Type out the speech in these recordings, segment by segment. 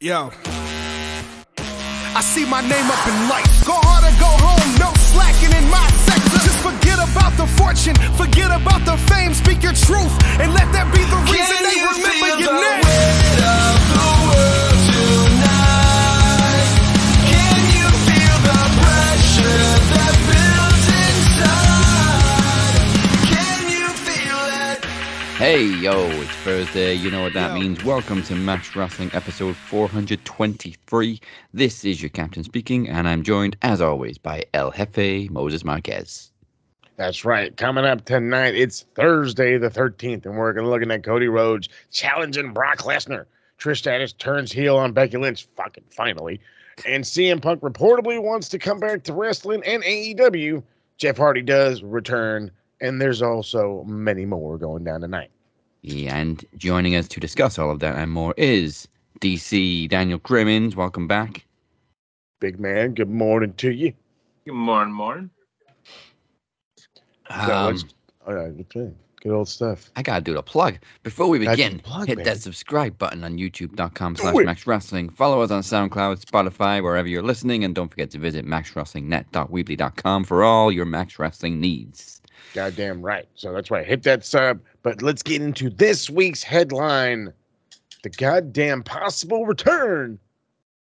Yo. I see my name up in lights. Go hard or go home, no slacking in my sector. Just forget about the fortune, forget about the fame. Speak your truth, and let that be the reason Can they you remember feel your the name. weight of the world Hey, yo, it's Thursday. You know what that Yo. means. Welcome to Max Wrestling episode 423. This is your captain speaking, and I'm joined, as always, by El Jefe Moses Marquez. That's right. Coming up tonight, it's Thursday the 13th, and we're going to looking at Cody Rhodes challenging Brock Lesnar. Trish Stratus turns heel on Becky Lynch, fucking finally. And CM Punk reportedly wants to come back to wrestling and AEW. Jeff Hardy does return, and there's also many more going down tonight. Yeah, and joining us to discuss all of that and more is DC Daniel Crimmins. Welcome back. Big man, good morning to you. Good morning, morning. So Um, let's, all right, okay. good old stuff. I gotta do the plug. Before we begin, plug, hit man. that subscribe button on youtube.com slash. Max Wrestling. Follow us on SoundCloud, Spotify, wherever you're listening, and don't forget to visit maxwrestlingnet.weebly.com for all your Max Wrestling needs. Goddamn right. So that's why I Hit that sub. But let's get into this week's headline the goddamn possible return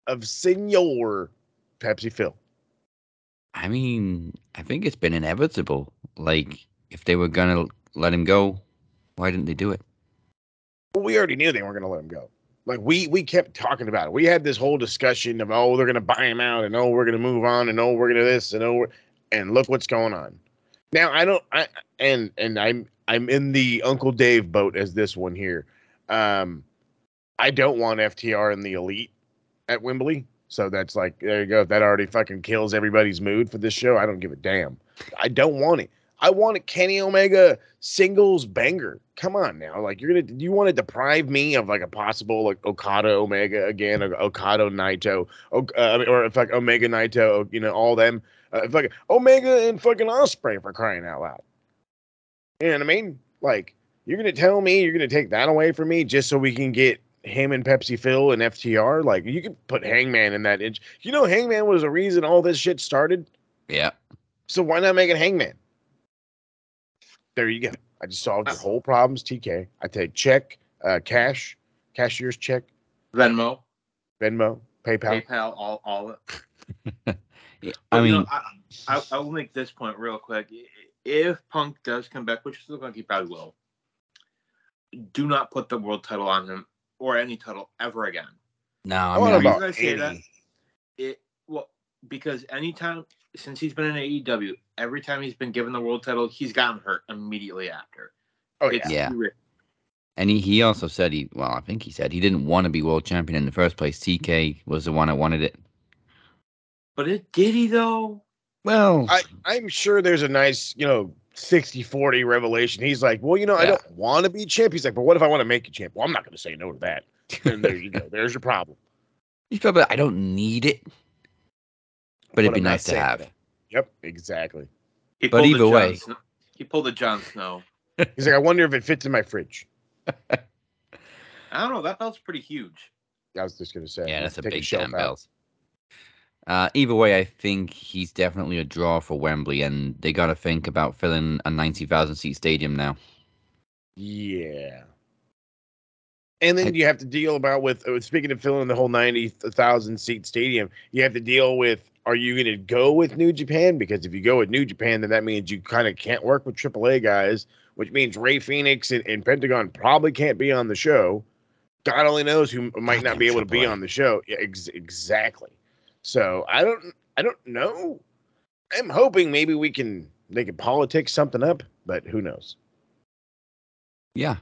of Senor Pepsi Phil. I mean, I think it's been inevitable. Like, if they were gonna let him go, why didn't they do it? Well, we already knew they weren't going to let him go. Like we we kept talking about it. We had this whole discussion of oh they're going to buy him out and oh we're going to move on and oh we're going to this and oh and look what's going on. Now I don't I and and I'm I'm in the Uncle Dave boat as this one here. Um, I don't want FTR in the elite at Wembley. So that's like there you go. That already fucking kills everybody's mood for this show. I don't give a damn. I don't want it. I want a Kenny Omega singles banger. Come on now, like you're gonna you want to deprive me of like a possible like Okada Omega again, Okada Naito, o, uh, or if like Omega Naito, you know, all them, uh, if like Omega and fucking Ospreay for crying out loud. You know what I mean? Like you're gonna tell me you're gonna take that away from me just so we can get him and Pepsi Phil and FTR? Like you could put Hangman in that inch. You know, Hangman was the reason all this shit started. Yeah. So why not make it Hangman? There you go. I just solved your whole problems, TK. I take check, uh, cash, cashier's check, Venmo, Venmo, PayPal. PayPal, all, all it. Yeah, But, I you mean, know, I, I, I will make this point real quick. If Punk does come back, which looks like he probably will, do not put the world title on him or any title ever again. no, I'm mean, want I about did say that? It well because anytime since he's been in AEW, every time he's been given the world title, he's gotten hurt immediately after. Oh yeah. It's Yeah. ri- and he, he also said he, well, I think he said he didn't want to be world champion in the first place. TK was the one that wanted it. But it did he though? Well, I, I'm sure there's a nice, you know, 60 40 revelation. He's like, well, you know, I don't want to be champ. He's like, but what if I want to make you champ? Well, I'm not going to say no to that. And there you go. There's your problem. he's probably, I don't need it, but it'd be I'm not nice to have. that. Yep, exactly. He But pulled the either way- Snow- he pulled the Jon Snow. He's like, I wonder if it fits in my fridge. I don't know. That belt's pretty huge. I was just going to say. Yeah, that's a big shelf damn out. Uh, either way, I think he's definitely a draw for Wembley, and they got to think about filling a 90,000 seat stadium now. Yeah. And then you have to deal about with uh, speaking of filling the whole ninety thousand seat stadium. You have to deal with: Are you going to go with New Japan? Because if you go with New Japan, then that means you kind of can't work with AAA guys, which means Rey Fenix and, and Pentagon probably can't be on the show. God only knows who might not be able to be on the show. Yeah, ex- exactly. So I don't, I don't know. I'm hoping maybe we can they can politics something up, but who knows? Yeah.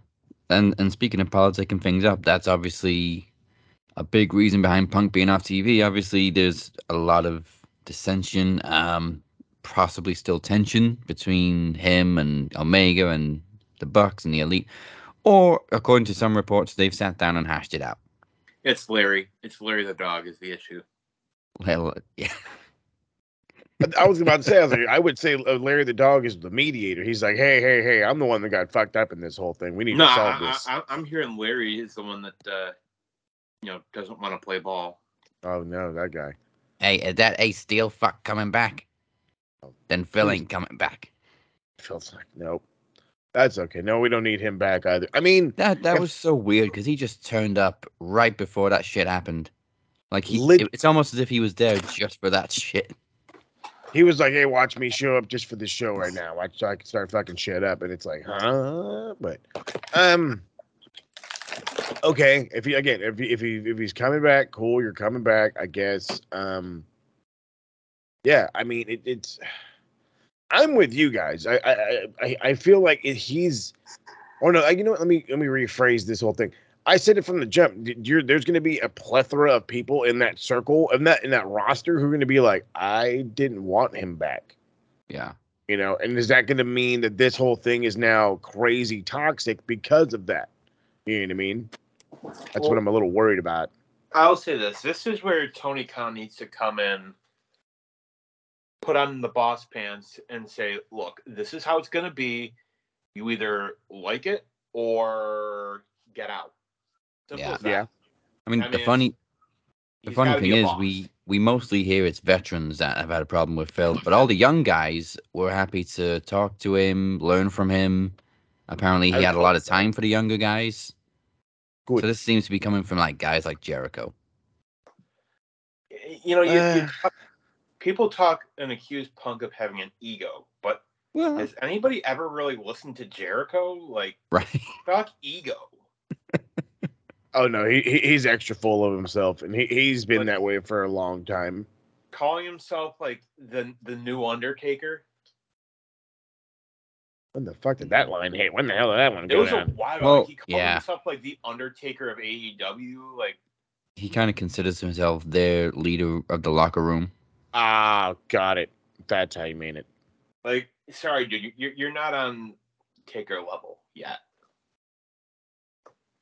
And and speaking of politicking things up, that's obviously a big reason behind Punk being off TV. Obviously, there's a lot of dissension, um, possibly still tension between him and Omega and the Bucks and the Elite. Or, according to some reports, they've sat down and hashed it out. It's Larry. It's Larry the dog is the issue. Well, yeah. I was about to say, I was like, I would say uh, Larry the dog is the mediator. He's like, hey, hey, hey, I'm the one that got fucked up in this whole thing. We need No, to solve I, this. I, I'm hearing Larry is the one that uh, you know, doesn't want to play ball. Oh no, that guy. Hey, is that Ace Steel fuck coming back? Then Phil ain't coming back. Feels like nope. That's okay. No, we don't need him back either. I mean, That that If- was so weird because he just turned up right before that shit happened. Like he, Lit- it- it's almost as if he was there just for that shit. he was like, "Hey, watch me show up just for this show right now. Watch I can start fucking shit up." And it's like, huh? But, um, okay. If he again, if he, if he if he's coming back, cool. You're coming back, I guess. Um, yeah. I mean, it, it's. I'm with you guys. I I I- I, feel like it, he's. Oh no! You know what? Let me let me rephrase this whole thing. I said it from the jump. You're, there's going to be a plethora of people in that circle and that in that roster who are going to be like, I didn't want him back. Yeah. You know, and is that going to mean that this whole thing is now crazy toxic because of that? You know what I mean? That's what I'm a little worried about. I'll say this: this is where Tony Khan needs to come in, put on the boss pants, and say, "Look, this is how it's going to be. You either like it or get out." Simple Yeah. Yeah. I mean, I the mean, funny the funny thing is we we mostly hear it's veterans that have had a problem with Phil, but all the young guys were happy to talk to him, learn from him. Apparently, he had a lot of time for the younger guys. Good. So this seems to be coming from like guys like Jericho. you know, you, you Uh. talk, people talk and accuse Punk of having an ego, but Well, has anybody ever really listened to Jericho? Like, right? fuck ego. Oh no, he, he he's extra full of himself, and he he's been But- that way for a long time. Calling himself like the the new Undertaker. When the fuck did that line hit? When the hell did that one It go was a down? while. Well, like, he called yeah. himself like the Undertaker of AEW. Like, He kind of considers himself their leader of the locker room. Ah, got it. That's how you mean it. like, sorry, dude, you're you're not on Taker level yet.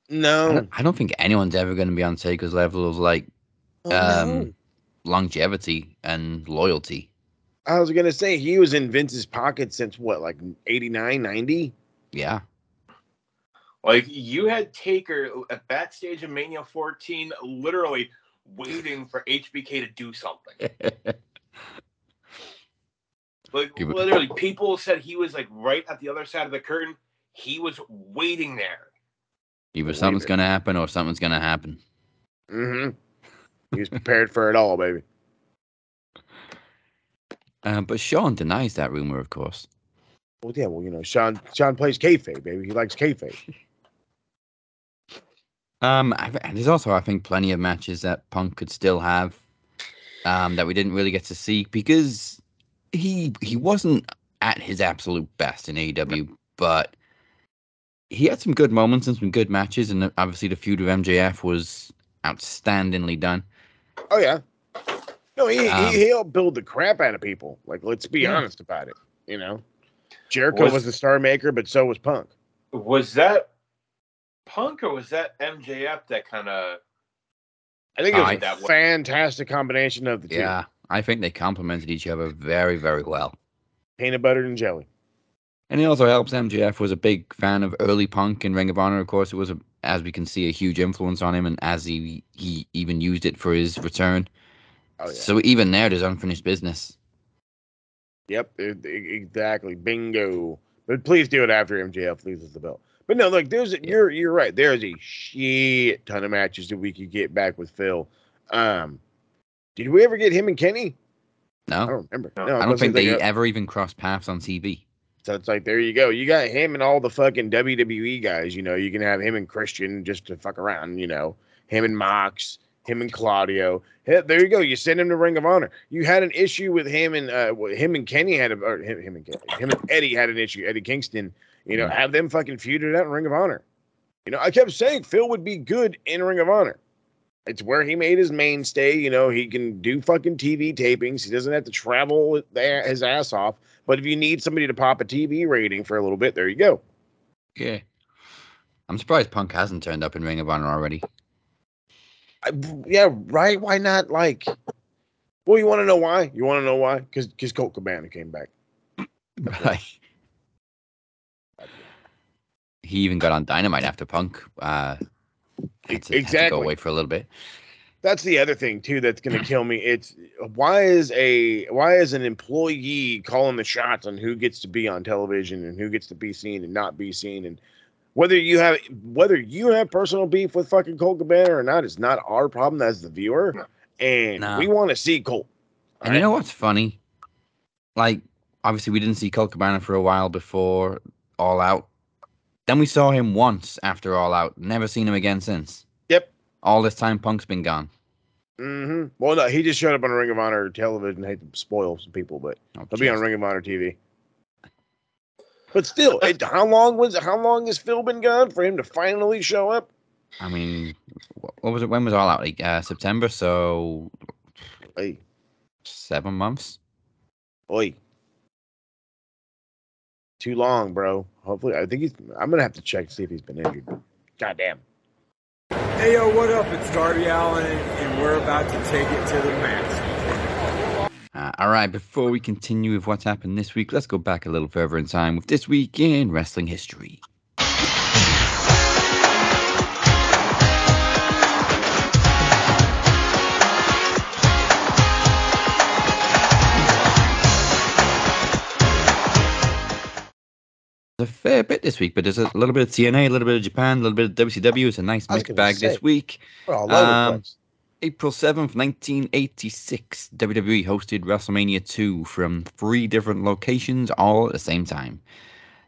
I No. don't, I don't think anyone's ever going to be on Taker's level of like Oh, um, no. longevity and loyalty. I was gonna say he was in Vince's pocket since what, like 89, 90? Yeah. Like, you had Taker at backstage of Mania 14, literally waiting for HBK to do something. Like literally, people said he was like right at the other side of the curtain. He was waiting there. Either Believe something's going to happen or something's going to happen. Mm-hmm. He was prepared for it all, baby. Uh, but Sean denies that rumor, of course. Well, yeah, well, you know, Sean Sean plays kayfabe, baby. He likes kayfabe. Um, and there's also, I think, plenty of matches that Punk could still have um, that we didn't really get to see because he he wasn't at his absolute best in AEW, but he had some good moments and some good matches, and obviously the feud with MJF was outstandingly done. Oh yeah. No, he, Um, he he helped build the crap out of people. Like, let's be Yeah. honest about it. You know, Jericho Was- was, the star maker, but so was Punk. Was that Punk or was that MJF that kind of? I think it was I- a that fantastic combination of the two. Yeah, I think they complemented each other very, very well. Peanut butter and jelly. And it also helps MJF was a big fan of early punk and Ring of Honor. Of course, it was, a, as we can see, a huge influence on him, and as he he even used it for his return. Oh yeah. So even there, there's unfinished business. Yep, it- it- exactly. Bingo. But please do it after MJF loses the belt. But no, look, there's you're you're right. There's a shit ton of matches that we could get back with Phil. Um, did we ever get him and Kenny? No, I don't remember. No, I don't think say they ever even crossed paths on TV. So it's like there you go. You got him and all the fucking WWE guys. You know, you can have him and Christian just to fuck around. You know, him and Mox, him and Claudio. Hey, there you go. You send him to Ring of Honor. You had an issue with him and uh, him and Kenny had a or him, him and Kenny, him and Eddie had an issue. Eddie Kingston. You know, have them fucking feuded out in Ring of Honor. You know, I kept saying Phil would be good in Ring of Honor. It's where he made his mainstay. You know, he can do fucking TV tapings. He doesn't have to travel his ass off. But if you need somebody to pop a TV rating for a little bit, there you go. Yeah. I'm surprised Punk hasn't turned up in Ring of Honor already. I, yeah, right. Why not? Like, well, you want to know why? You want to know why? Because because Colt Cabana came back. Right. He even got on Dynamite after Punk uh, Had to, had to Exactly. go away for a little bit. That's the other thing too that's going to kill me. It's why is a why is an employee calling the shots on who gets to be on television and who gets to be seen and not be seen and whether you have whether you have personal beef with fucking Colt Cabana or not is not our problem as the viewer, and No. we want to see Colt. And you know what's funny? Like, obviously, we didn't see Colt Cabana for a while before All Out. Then we saw him once after All Out. Never seen him again since. Yep. All this time, Punk's been gone. Mm-hmm. Well, no, he just showed up on Ring of Honor television. I hate to spoil some people, but Oh, he'll be on. Ring of Honor TV. But still, it, how long was how long has Phil been gone for him to finally show up? I mean, what was it? When was All Out? Like uh, September, so Hey, seven months. oi, too long, bro. Hopefully, I think he's. I'm gonna have to check to see if he's been injured. God damn. Hey yo, what up? It's Darby Allin, and we're about to take it to the max. Uh, all right, before we continue with what's happened this week, let's go back a little further in time with this week in wrestling history. A fair bit this week, but there's a little bit of TNA, a little bit of Japan, a little bit of WCW. It's a nice I was mixed bag say. this week. We're Um. April 7th, 1986, WWE hosted WrestleMania 2 from three different locations all at the same time.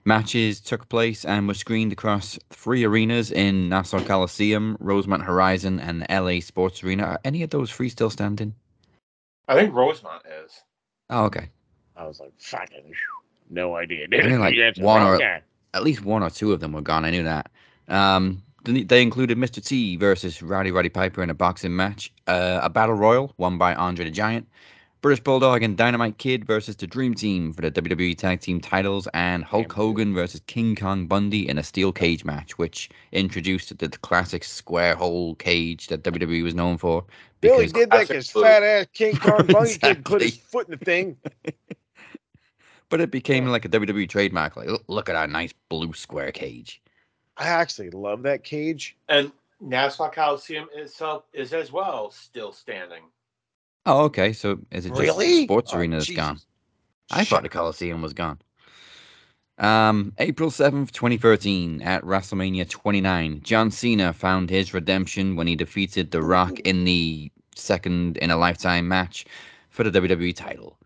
Matches took place and were screened across three arenas in Nassau Coliseum, Rosemont Horizon, and the LA Sports Arena. Are any of those three still standing? I think Rosemont is. Oh, okay. I was like, fucking, phew, no idea. I mean, like, You one or- guy. At least one or two of them were gone. I knew that. Um, they included Mr. T versus Rowdy Roddy Piper in a boxing match, uh, a battle royal won by Andre the Giant, British Bulldog and Dynamite Kid versus the Dream Team for the WWE Tag Team titles, and Hulk Hogan versus King Kong Bundy in a steel cage match, which introduced the, the classic square hole cage that WWE was known for. Billy did that because fat ass King Kong Bunny couldn't put his foot in the thing. But it became like a WWE trademark. Like, "Look- look at our nice blue square cage. I actually love that cage. And Nassau Coliseum itself is as well still standing. Oh, okay. So is it just Really? the sports Oh, arena that's Jesus. gone? I thought the Coliseum was gone. Um, April 7th, 2013, at WrestleMania 29, John Cena found his redemption when he defeated The Rock in the second in a lifetime match for the WWE title.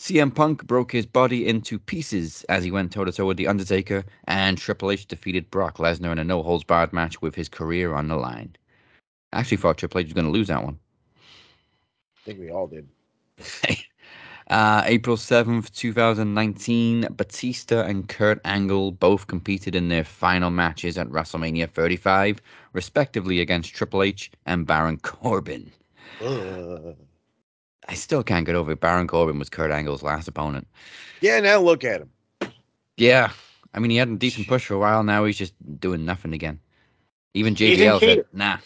CM Punk broke his body into pieces as he went toe to toe with The Undertaker, and Triple H defeated Brock Lesnar in a no holds barred match with his career on the line. I actually thought Triple H was going to lose that one. I think we all did. Uh, April 7th, 2019, Batista and Kurt Angle both competed in their final matches at WrestleMania 35, respectively against Triple H and Baron Corbin. Ugh. I still can't get over it. Baron Corbin was Kurt Angle's last opponent. Yeah, now look at him. Yeah. I mean, he had a decent push for a while. Now he's just doing nothing again. Even He's JBL said, nah.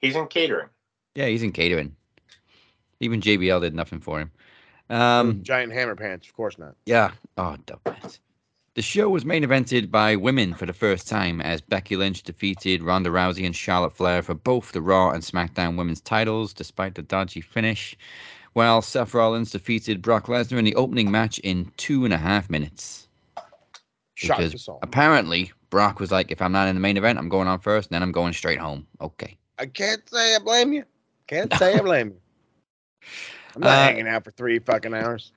He's in catering. Yeah, he's in catering. Even JBL did nothing for him. Um, Giant hammer pants, of course not. Yeah. Oh, dope. it. The show was main evented by women for the first time as Becky Lynch defeated Ronda Rousey and Charlotte Flair for both the Raw and SmackDown women's titles, despite the dodgy finish. While Seth Rollins defeated Brock Lesnar in the opening match in two and a half minutes. Because apparently Brock was like, if I'm not in the main event, I'm going on first, and then I'm going straight home. Okay. I can't say I blame you. Can't say I blame you. I'm not Uh, hanging out for three fucking hours.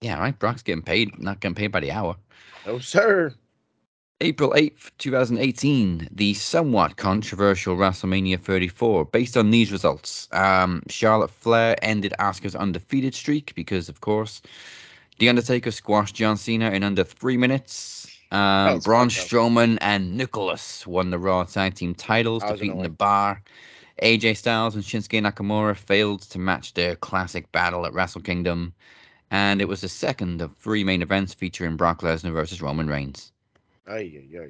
Yeah, right. Brock's getting paid, not getting paid by the hour. No, sir. April 8th, 2018, the somewhat controversial WrestleMania 34. Based on these results, um, Charlotte Flair ended Asuka's undefeated streak because, of course, The Undertaker squashed John Cena in under three minutes. Um, Braun. Strowman and Nicholas won the Raw Tag Team titles, defeating the. Bar. AJ Styles and Shinsuke Nakamura failed to match their classic battle at Wrestle Kingdom, and it was the second of three main events featuring Brock Lesnar versus Roman Reigns. Ay, ay, ay.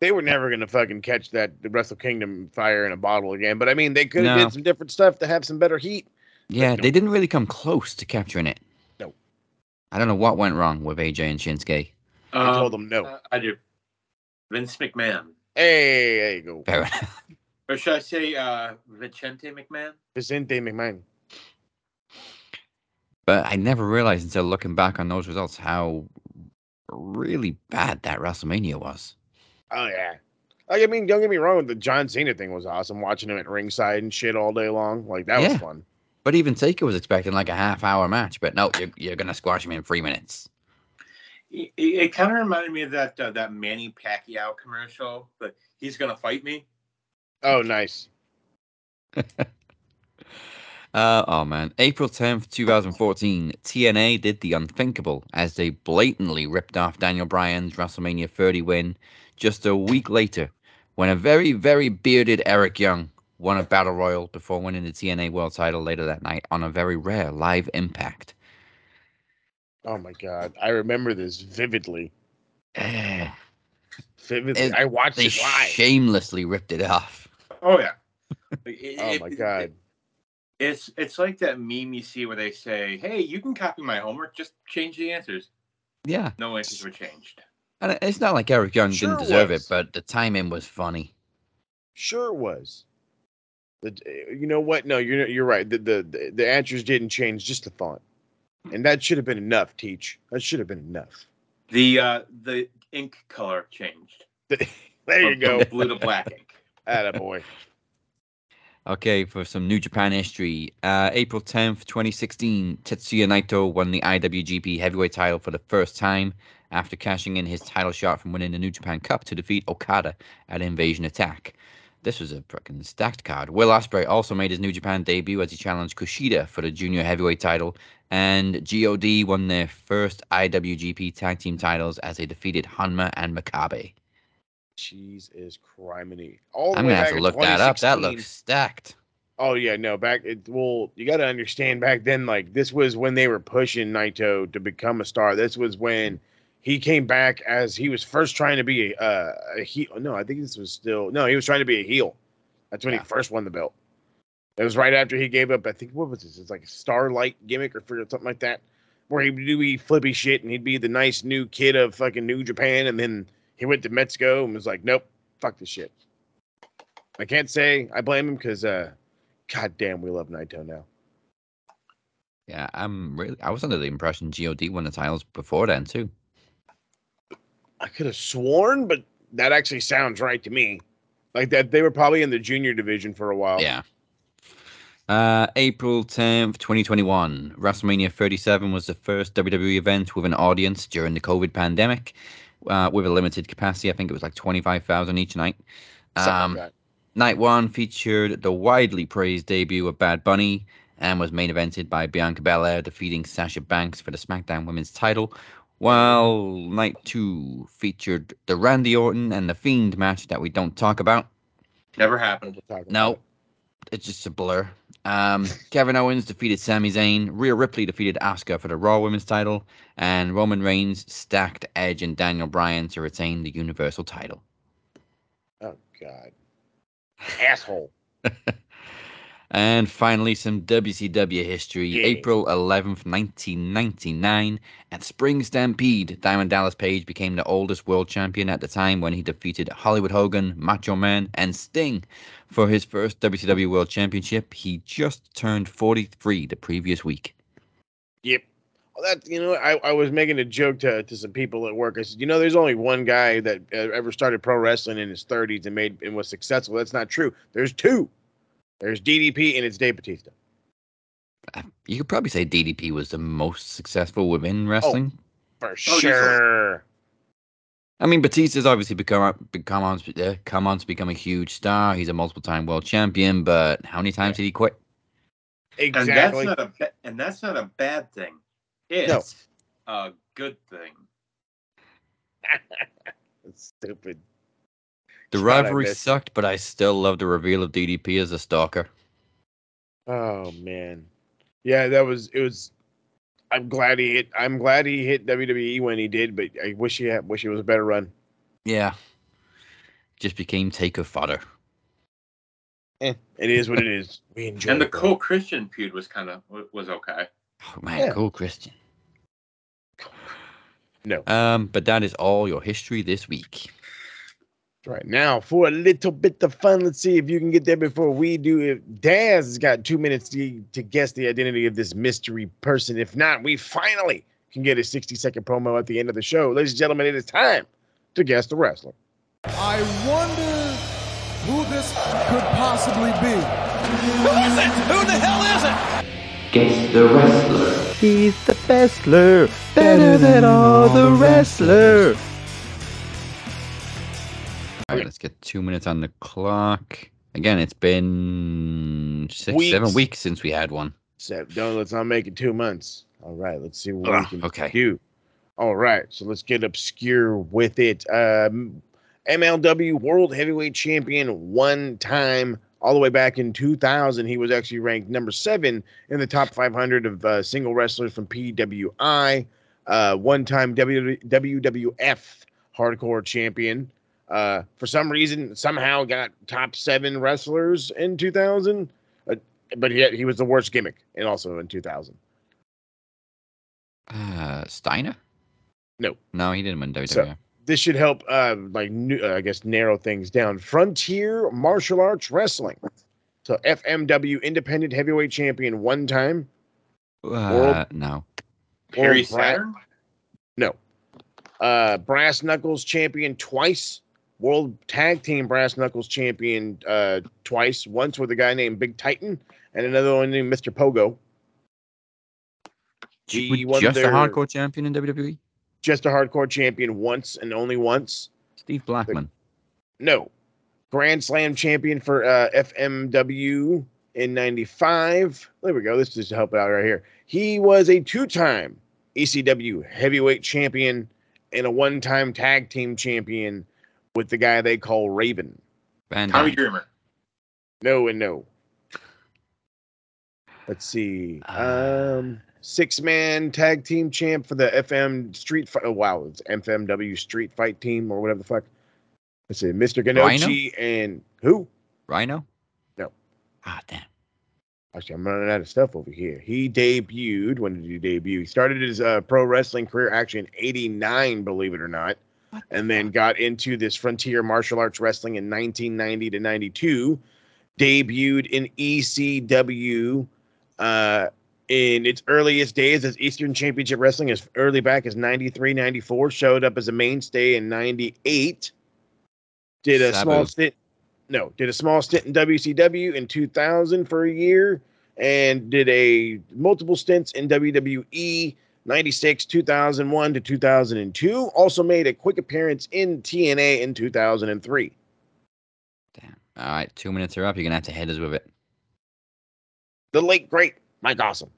They were never gonna fucking catch that the Wrestle Kingdom fire in a bottle again. But I mean, they could have No. did some different stuff to have some better heat. Yeah, no. they didn't really come close to capturing it. No. I don't know what went wrong with AJ and Shinsuke. I Um, told them no. uh, I do. Vince McMahon. Hey, there you go. Fair enough. Or should I say uh, Vicente McMahon? Vicente McMahon. But I never realized until looking back on those results how really bad that WrestleMania was. Oh yeah. Like I mean, don't get me wrong. The John Cena thing was awesome. Watching him at ringside and shit all day long, like that Yeah. was fun. But even Taker was expecting like a half hour match, but no, you're, you're going to squash him in three minutes. It, it kind of reminded me of that uh, that Manny Pacquiao commercial, but he's gonna fight me. Oh, nice. Uh, oh man. April 10th, 2014, TNA did the unthinkable as they blatantly ripped off Daniel Bryan's WrestleMania 30 win just a week later when a very, very bearded Eric Young won a battle royal before winning the TNA world title later that night on a very rare live impact. Oh my god, I remember this vividly. Eh, Vividly, It- I watched they it live. shamelessly ripped it off. Oh yeah. It- oh it- my it- god. It's it's like that meme you see where they say, "Hey, you can copy my homework, just change the answers." Yeah. No answers were changed. And it's not like Eric Young Sure didn't deserve was. it, but the timing was funny. Sure was. The, you know what? No, you're you're right. The, the the the answers didn't change, just the font, and that should have been enough. Teach that should have been enough. The uh the ink color changed. There you from- go. from blue to black ink. Attaboy. Okay, for some New Japan history. Uh, April 10th, 2016, Tetsuya Naito won the IWGP Heavyweight title for the first time after cashing in his title shot from winning the New Japan Cup to defeat Okada at Invasion Attack. This was a freaking stacked card. Will Ospreay also made his New Japan debut as he challenged Kushida for the Junior Heavyweight title, and God won their first IWGP Tag Team titles as they defeated Honma and Makabe. Jesus criminy. All I'm gonna have to look that up. That looks stacked. Oh yeah, no, back it well, you got to understand back then like this was when they were pushing Naito to become a star. This was when he came back as he was first trying to be a, uh, a heel. No, I think this was still no, he was trying to be a heel. That's when Yeah. he first won the belt. It was right after he gave up. I think what was this? It's like a Starlight gimmick or something like that, where he'd do he flippy shit and he'd be the nice new kid of fucking New Japan, and then he went to Mexico and was like, nope, fuck this shit. I can't say I blame him because uh, God damn, we love Naito now. Yeah, I'm really. I was under the impression God won the titles before then too. I could have sworn, but that actually sounds right to me. Like that, they were probably in the junior division for a while. Yeah. Uh, April 10th, 2021. WrestleMania 37 was the first WWE event with an audience during the COVID pandemic, uh, with a limited capacity. I think it was like 25,000 each night. Um, that. Night one featured the widely praised debut of Bad Bunny and was main evented by Bianca Belair defeating Sasha Banks for the SmackDown Women's title. While night two featured the Randy Orton and the Fiend match that we don't talk about. Never happened. We'll talk about No, it's just a blur. Um, Kevin Owens defeated Sami Zayn. Rhea Ripley defeated Asuka for the Raw Women's title, and Roman Reigns stacked Edge and Daniel Bryan to retain the Universal title. Oh God, asshole. And finally, some WCW history. Yeah. April 11th, 1999, at Spring Stampede, Diamond Dallas Page became the oldest world champion at the time when he defeated Hollywood Hogan, Macho Man, and Sting for his first WCW World Championship. He just turned 43 the previous week. Yep. Well, that you know, I, I was making a joke to, to some people at work. I said, you know, there's only one guy that uh, ever started pro wrestling in his 30s and made and was successful. That's not true. There's two. There's DDP and it's Dave Batista. Uh, You could probably say DDP was the most successful within wrestling. For easily. sure. I mean, Batista's obviously become become on uh, come on to become a huge star. He's a multiple time world champion, but how many times did he quit? And Exactly. that's not a and that's not a bad thing. It's a good thing. That's stupid. The God, rivalry sucked, but I still love the reveal of DDP as a stalker. Oh man. Yeah, that was it was I'm glad he hit I'm glad he hit WWE when he did, but I wish he had wish it was a better run. Yeah. Just became taker fodder. Eh, it is what it is. We enjoy And the it, though. Cole Christian feud was kind of was okay. Oh man, Yeah. cool Christian. No. Um, but that is all your history this week. Right now, for a little bit of fun, let's see if you can get there before we do. If Daz has got two minutes to, to guess the identity of this mystery person. If not, we finally can get a 60 second promo at the end of the show. Ladies and gentlemen, it is time to guess the wrestler. I wonder who this could possibly be. Who is it? Who the hell is it? Guess the wrestler. He's the wrestler, better than all the wrestlers. All right, let's get two minutes on the clock. Again, it's been six, seven Weeks. weeks since we had one. So don't let's not make it two months. All right, let's see what we can okay. do. All right, so let's get obscure with it. Um, MLW World Heavyweight Champion one time, all the way back in 2000. He was actually ranked number seven in the top 500 of uh, single wrestlers from PWI. Uh, one time WWF Hardcore Champion. Uh, for some reason, somehow got top seven wrestlers in 2000. Uh, but yet he was the worst gimmick, and also in 2000. Uh, Steiner? No. No, he didn't win WWF. So- this should help uh like new, uh, i guess narrow things down frontier martial arts wrestling so fmw independent heavyweight champion one time uh, no. Perry World Bra- Saturn? no uh brass knuckles champion twice world tag team brass knuckles champion uh twice once with a guy named big titan and another one named mr pogo He won just their- a hardcore champion in WWE? just a hardcore champion once and only once Steve Blackman. No. Grand Slam champion for uh, FMW in 95. There we go. This is to help out right here. He was a two time ECW heavyweight champion and a one time tag team champion with the guy they call Raven. Van Tommy Dam. Dreamer. No and no. Let's see. Uh, Um, six man tag team champ for the FM Street Fight. Oh, wow. It's FMW Street Fight team or whatever the fuck. Let's see. Mr. Gannosuke and who? Rhino? No. Ah, damn. Actually, I'm running out of stuff over here. He debuted. When did he debut? He started his uh, pro wrestling career actually in '89, believe it or not, and then got into this frontier martial arts wrestling in 1990 to 92. Debuted in ECW uh, in its earliest days as Eastern Championship Wrestling, as early back as 93, 94. Showed up as a mainstay in 98. Did a small stint no, did a small stint in WCW in 2000 for a year and did a multiple stints in WWE 96, 2001 to 2002. Also made a quick appearance in TNA in 2003. Damn. All right, two minutes are up. You're going to have to hit us with it. The late great Mike Awesome.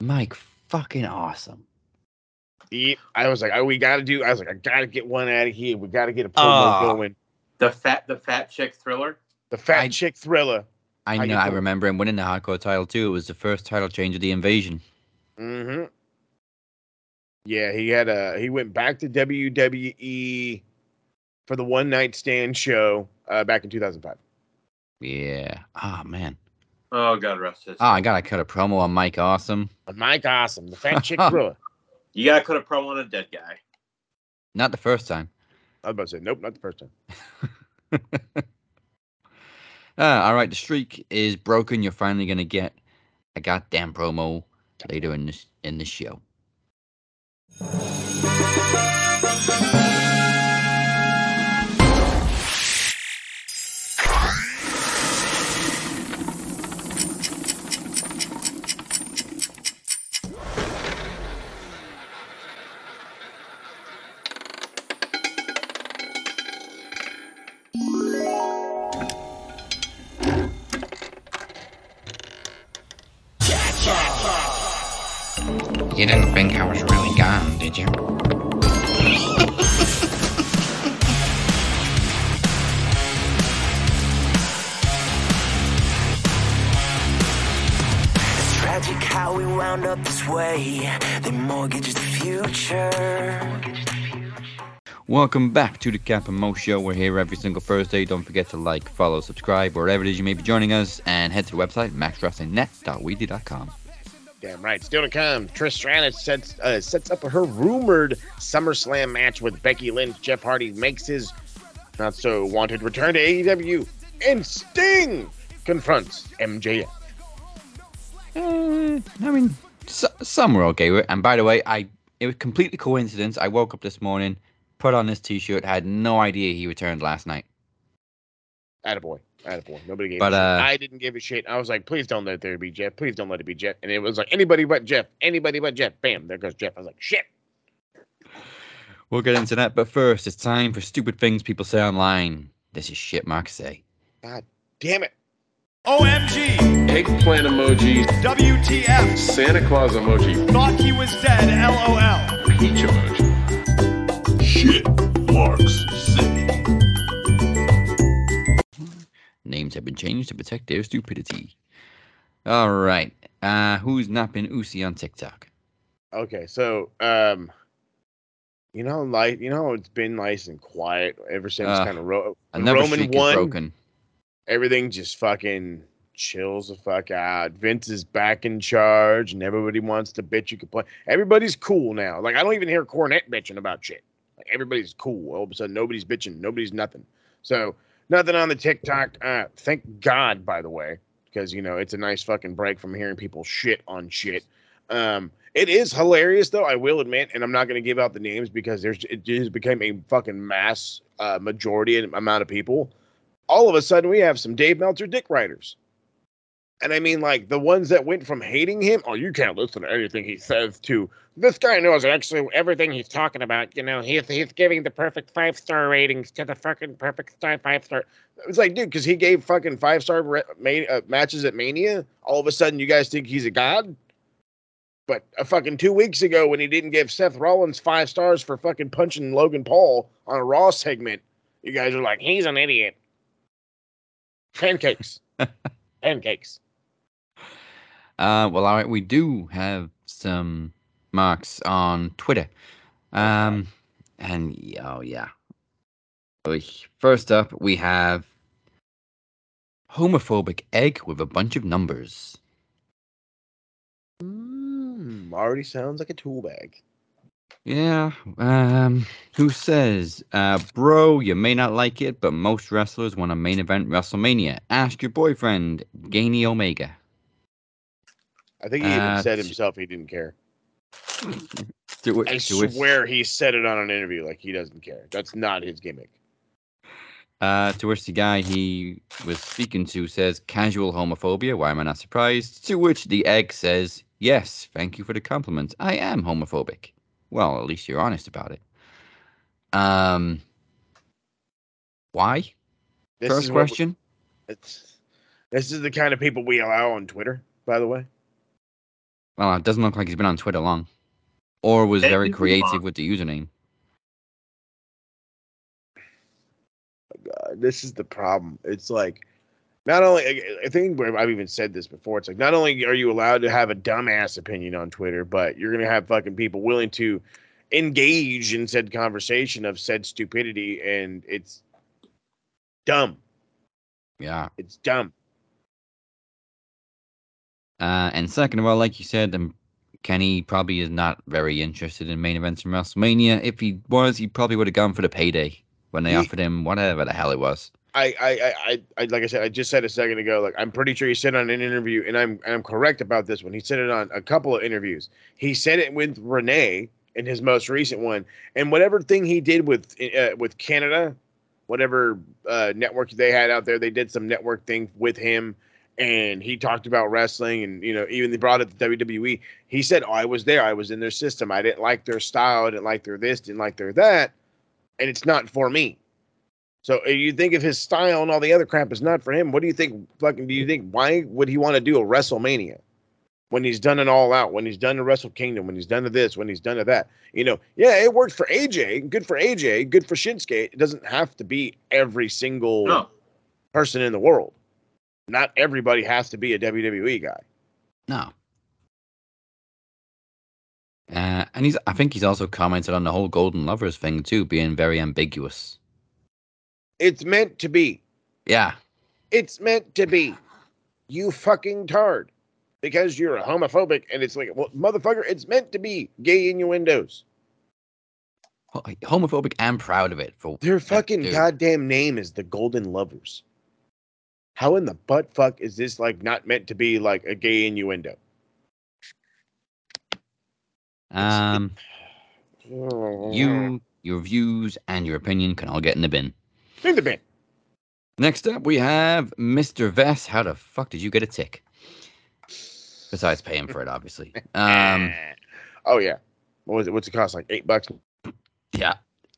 Mike, fucking awesome. Yep. I was like, oh, we got to do. I was like, I got to get one out of here. We got to get a promo Ah. going. The fat the fat chick thriller. The Fat I- Chick Thriller. I know. I remember him winning the hardcore title too. It was the first title change of the invasion. Mm-hmm. Yeah, he had a he went back to WWE for the one night stand show uh, back in 2005. Yeah. Ah, man. Oh God rest his. Oh, I gotta cut a promo on Mike Awesome. But Mike Awesome, the Fat Chick Thriller. You gotta cut a promo on a dead guy. Not the first time. I was about to say, nope, not the first time. Ah, all right, the streak is broken. You're finally gonna get a goddamn promo later in this in the show. You Welcome back to the Cap and Mo Show. We're here every single Thursday. Don't forget to like, follow, subscribe, wherever it is you may be joining us, and head to the website maxwrestlingnet.weebly.com. Damn right. Still to come, Trish Stratus sets uh, sets up her rumored SummerSlam match with Becky Lynch. Jeff Hardy makes his Not so wanted return to AEW, and Sting confronts MJF. Uh, I mean, so, some were okay with it. And by the way, I it was completely coincidence. I woke up this morning, put on this T-shirt, had no idea he returned last night. Attaboy. Attaboy. Nobody gave But, a shit. uh, I didn't give a shit. I was like, please don't let it there be Jeff. Please don't let it be Jeff. And it was like, anybody but Jeff. Anybody but Jeff. Bam. There goes Jeff. I was like, shit. We'll get into that, but first, it's time for stupid things people say online. This is shit Mark say. God damn it. OMG, Eggplant emoji, WTF, Santa Claus emoji, thought he was dead, LOL. peach emoji. Shit, Marks say. Names have been changed to protect their stupidity. All right. Uh, who's not been Usi on TikTok? Okay. So, um, you know, like, you know, it's been nice and quiet ever since Uh, kind of ro- Roman one. broken. everything just fucking chills the fuck out. Vince is back in charge, and everybody wants to bitch you complain. Everybody's cool now. Like I don't even hear Cornette bitching about shit. Everybody's cool. All of a sudden, nobody's bitching. Nobody's nothing. So nothing on the TikTok. Uh, thank God, by the way, because you know it's a nice fucking break from hearing people shit on shit. Um, it is hilarious though. I will admit, and I'm not going to give out the names because there's it just became a fucking mass uh, majority and amount of people all of a sudden we have some Dave Meltzer dick writers. And I mean, like the ones that went from hating him, oh, you can't listen to anything he says, to this guy knows actually everything he's talking about. You know, he's he's giving the perfect five star ratings to the fucking perfect star five star. It's like, dude, because he gave fucking five star re- ma- uh, matches at Mania. All of a sudden, you guys think he's a god. But a fucking two weeks ago, when he didn't give Seth Rollins five stars for fucking punching Logan Paul on a Raw segment, you guys are like, he's an idiot. Pancakes. Pancakes. Uh, well, all right, we do have some marks on Twitter. Um, and oh yeah. First up, we have homophobic egg with a bunch of numbers. Mm, already sounds like a tool bag. Yeah. Um, who says, uh, bro, you may not like it, but most wrestlers want a main event WrestleMania. Ask your boyfriend, Gainy Omega. I think he even Uh, said himself he didn't care. To whi- I which- swear he said it on an interview like he doesn't care. That's not his gimmick. Uh, to which the guy he was speaking to says, casual homophobia, why am I not surprised? To which the egg says, yes, thank you for the compliment. I am homophobic. Well, at least you're honest about it. Um, why? This First what we- question. it's, this is the kind of people we allow on Twitter, by the way. Well, it doesn't look like he's been on Twitter long. Or was very creative with the username. Uh, this is the problem. It's like not only I- I think I've even said this before. It's like not only are you allowed to have a dumbass opinion on Twitter, but you're gonna have fucking people willing to engage in said conversation of said stupidity, and it's dumb. Yeah. It's dumb. Uh, and second of all, like you said, um, Kenny probably is not very interested in main events from WrestleMania. If he was, he probably would have gone for the payday when they He- offered him whatever the hell it was. I, I, I, I, like I said, I just said a second ago. Like I'm pretty sure he said on an interview, and I'm, I'm correct about this one. He said it on a couple of interviews. He said it with Renee in his most recent one, and whatever thing he did with, uh, with Canada, whatever uh, network they had out there, they did some network thing with him, and he talked about wrestling, and you know, even they brought it to WWE. He said, "Oh, I was there. I was in their system. I didn't like their style. I didn't like their this. Didn't like their that, and it's not for me." So uh, you think if his style and all the other crap is not for him, what do you think? Fucking, do you think why would he want to do a WrestleMania when he's done it all out? When he's done the Wrestle Kingdom? When he's done to this? When he's done to that? You know, yeah, it worked for AJ. Good for AJ. Good for Shinsuke. It doesn't have to be every single No. person in the world. Not everybody has to be a WWE guy. No. Uh, and he's, I think he's also commented on the whole Golden Lovers thing too, being very ambiguous. It's meant to be. Yeah. It's meant to be. You fucking tard. Because you're a homophobic and it's like, well, motherfucker, it's meant to be gay innuendos. ho- homophobic and proud of it. For Their fucking dude. goddamn name is the Golden Lovers. How in the butt fuck is this like not meant to be like a gay innuendo? Um, you, your views, and your opinion can all get in the bin. in the bin. Next up, we have Mr. Vess. How the fuck did you get a tick? Besides paying for it, obviously. Um, oh yeah. What was it? What's it cost? Like eight bucks. yeah,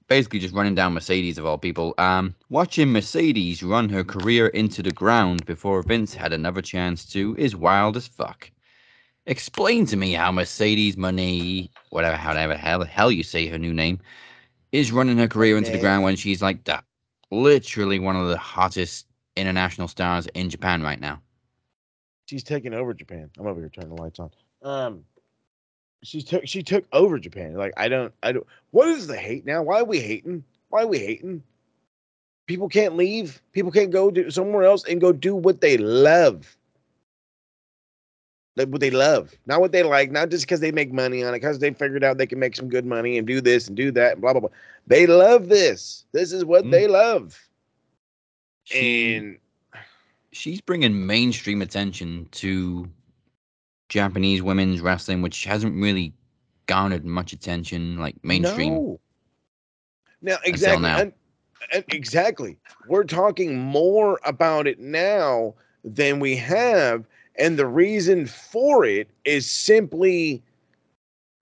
basically just running down Mercedes of all people. Um, watching Mercedes run her career into the ground before Vince had another chance to is wild as fuck. Explain to me how Mercedes Money, whatever, however hell hell you say her new name, is running her career into the ground when she's like that. Literally one of the hottest international stars in Japan right now. She's taking over Japan. I'm over here turning the lights on. Um, she took she took over Japan. Like I don't I don't. What is the hate now? Why are we hating? Why are we hating? People can't leave. People can't go to somewhere else and go do what they love. Like what they love, not what they like, not just because they make money on it, because they figured out they can make some good money and do this and do that and blah blah blah. They love this. This is what Mm. they love. She- And she's bringing mainstream attention to Japanese women's wrestling, which hasn't really garnered much attention, like mainstream. No. Now, exactly. now. And, and exactly. We're talking more about it now than we have. And the reason for it is simply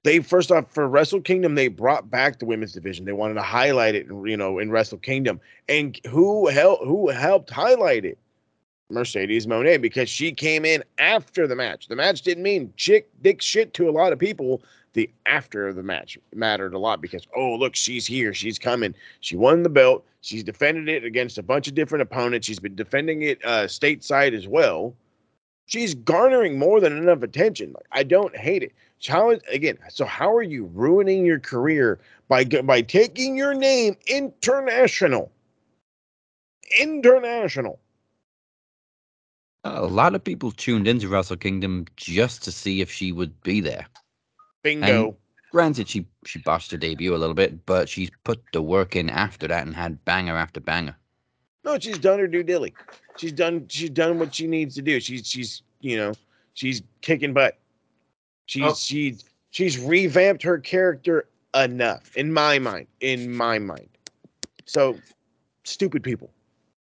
they first off for Wrestle Kingdom, they brought back the women's division. They wanted to highlight it, you know, in Wrestle Kingdom. And who helped who helped highlight it? Mercedes Moné, because she came in after the match. The match didn't mean chick dick shit to a lot of people. The after the match mattered a lot because oh look she's here. She's coming. She won the belt. She's defended it against a bunch of different opponents. She's been defending it uh stateside as well. She's garnering more than enough attention. Like i don't hate it. How is again so how are you ruining your career by by taking your name international? International A lot of people tuned into Wrestle Kingdom just to see if she would be there. bingo Granted, she she botched her debut a little bit, but she's put the work in after that and had banger after banger. No, she's done her due dilly. She's done. She's done what she needs to do. She's she's you know she's kicking butt. She's Oh. she's she's revamped her character enough in my mind. In my mind. So stupid people.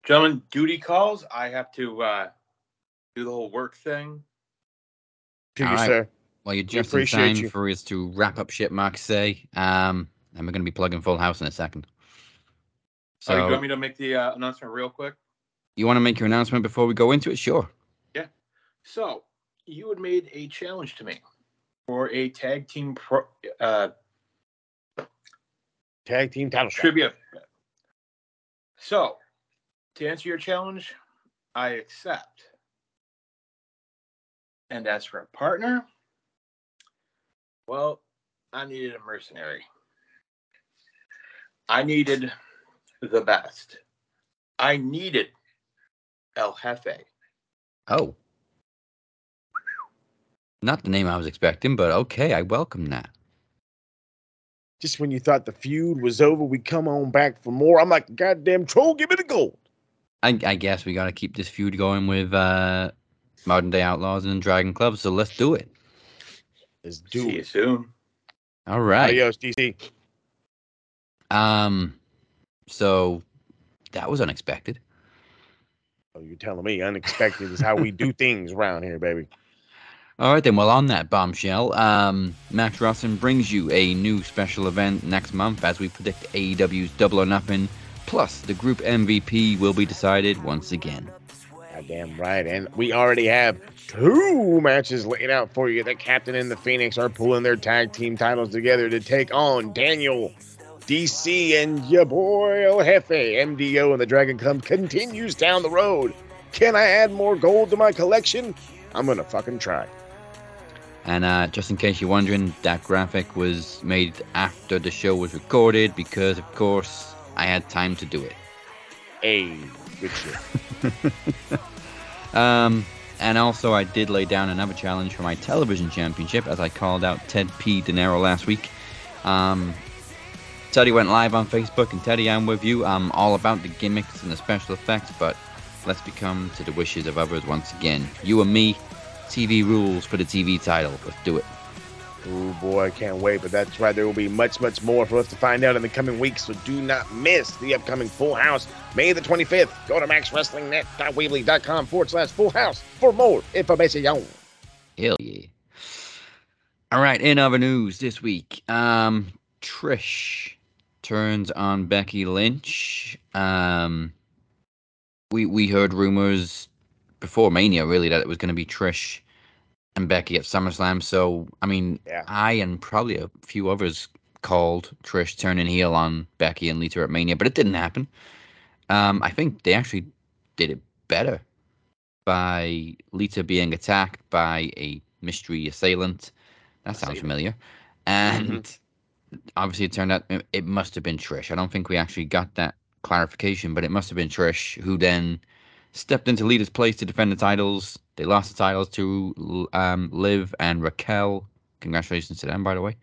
Gentlemen, duty calls. I have to uh, do the whole work thing. To you, All right. sir. Well, you're just in appreciate time you. for us to wrap up shit, Mark say. Um, and we're going to be plugging Full House in a second. So, So, you want me to make the uh, announcement real quick? you want to make your announcement before we go into it? Sure. Yeah. So, you had made a challenge to me for a tag team pro, uh, Tag team title shot. trivia. So, to answer your challenge, I accept. And as for a partner, well, I needed a mercenary. I needed the best. I needed El Jefe. Oh. Not the name I was expecting, but okay, I welcome that. Just when you thought the feud was over, we come on back for more. I'm like, goddamn troll, give me the gold. I, I guess we got to keep this feud going with uh, Modern Day Outlaws and Dragon Club, so let's do it. Let's See do you it. soon. All right. Adios, DC. Um, so that was unexpected. Oh, you're telling me unexpected is how we do things around here, baby. All right, then. Well, on that bombshell, um, Max Wrestling brings you a new special event next month as we predict AEW's Double or Nothing. Plus, the group MVP will be decided once again. Goddamn right. And we already have two matches laid out for you. The Captain and the Phoenix are pulling their tag team titles together to take on Daniel, DC, and your boy El Jefe. MDO and the Dragon Club continues down the road. Can I add more gold to my collection? I'm gonna fucking try. And uh, just in case you're wondering, that graphic was made after the show was recorded because, of course, I had time to do it. Hey, good shit. Um, and also, I did lay down another challenge for my television championship as I called out Ted P. De Niro last week. Um, Teddy went live on Facebook, and Teddy, I'm with you. I'm all about the gimmicks and the special effects, but let's become to the wishes of others once again. You and me, TV rules for the TV title. Let's do it. Oh boy, I can't wait. But that's right, there will be much, much more for us to find out in the coming weeks. So do not miss the upcoming Full House, May the 25th. Go to maxwrestlingnet.weebly.com forward slash Full House for more information. Hell yeah. All right, in other news this week, um, Trish turns on Becky Lynch. Um, we we heard rumors before Mania really that it was going to be Trish and Becky at SummerSlam. So I mean, Yeah. I and probably a few others called Trish turning heel on Becky and Lita at Mania, but it didn't happen. Um, I think they actually did it better by Lita being attacked by a mystery assailant. That sounds familiar. And obviously, it turned out it must have been Trish. I don't think we actually got that clarification, but it must have been Trish who then stepped into Lita's place to defend the titles. They lost the titles to um, Liv and Raquel. Congratulations to them, by the way.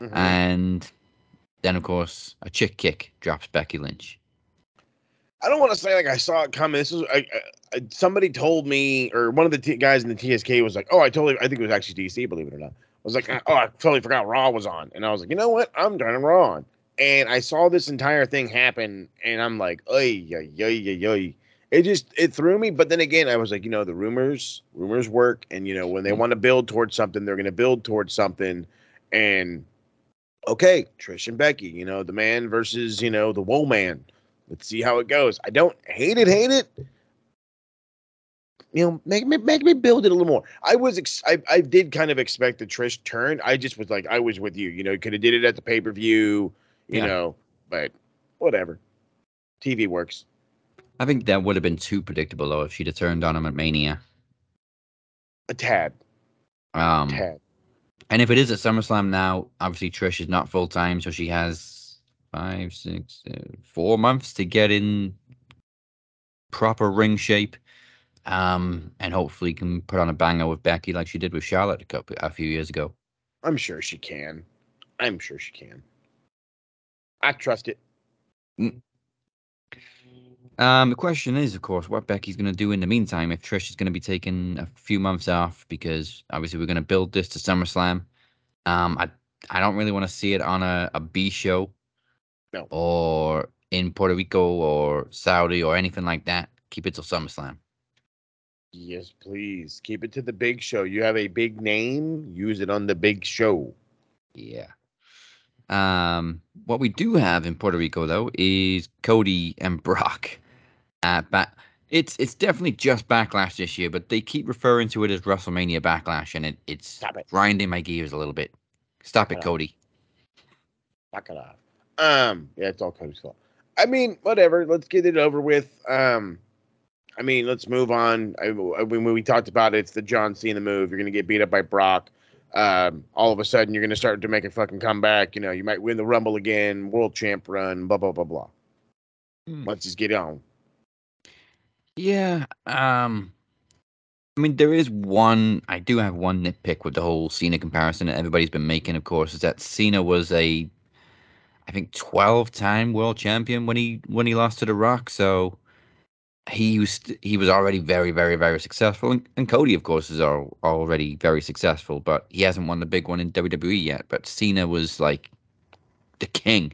Mhm. And then, of course, a chick kick drops Becky Lynch. I don't want to say like I saw it coming. This was I, I, somebody told me, or one of the t- guys in the TSK was like, "Oh, I totally." I think it was actually DC. Believe it or not, I was like, "Oh, I totally forgot Raw was on," and I was like, "You know what? I'm turning Raw on." And I saw this entire thing happen, and I'm like, "Ay, ay, ay, ay, ay." It just it threw me. But then again, I was like, you know, the rumors, rumors work, and you know, when they mm-hmm. want to build towards something, they're going to build towards something, and okay, Trish and Becky, you know, the man versus you know the woe man. Let's see how it goes. I don't hate it, hate it. You know, make me make me build it a little more. I was ex- I I did kind of expect the Trish turn. I just was like I was with you. You know, you could have did it at the pay per view. You Yeah. know, but whatever. TV works. I think that would have been too predictable, though, if she'd have turned on him at Mania. A tad, Um, tad. And if it is at SummerSlam now, obviously Trish is not full time, so she has five, six, uh, four months to get in proper ring shape, um, and hopefully can put on a banger with Becky like she did with Charlotte a couple a few years ago. I'm sure she can. I'm sure she can. I trust it. Um, the question is, of course, what Becky's going to do in the meantime if Trish is going to be taking a few months off because obviously we're going to build this to SummerSlam. Um, I I don't really want to see it on a, a B show, No. or in Puerto Rico or Saudi or anything like that. Keep it till SummerSlam. Yes, please keep it to the big show. You have a big name, use it on the big show. Yeah. Um, what we do have in Puerto Rico though is Cody and Brock. Uh, but it's it's definitely just Backlash this year, but they keep referring to it as WrestleMania Backlash, and it it's Stop it. grinding my gears a little bit. Stop it, Shut. Cody. Knock it off. Um, yeah, it's all Cody's fault. I mean, whatever. Let's get it over with. Um, I mean, let's move on. I, I- when we talked about it, it's the John Cena move. You're gonna get beat up by Brock. Um, all of a sudden, you're gonna start to make a fucking comeback. You know, you might win the Rumble again, World Champ run, blah blah blah blah. Hmm. Let's just get on. Yeah. Um. I mean, there is one. I do have one nitpick with the whole Cena comparison that everybody's been making. Of course, is that Cena was a, I think, twelve-time world champion when he when he lost to The Rock. So he was he was already very very very successful, and, and Cody, of course, is al- already very successful, but he hasn't won the big one in WWE yet. But Cena was like the king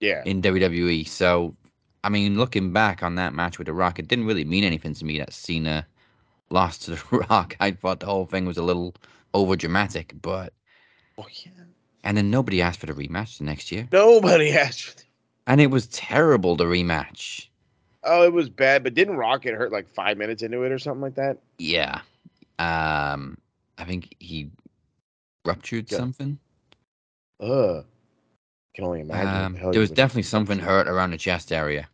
Yeah, in WWE. So, I mean, looking back on that match with The Rock, it didn't really mean anything to me that Cena lost to The Rock. I thought the whole thing was a little over dramatic, but oh, yeah. and then nobody asked for the rematch the next year, Nobody asked for. and it was terrible. The rematch, Oh, it was bad, but didn't Rock get hurt like five minutes into it or something like that? yeah. Um, I think he ruptured Yeah. something. Ugh. Can only imagine. Um, the there he was definitely something hurt around the chest area.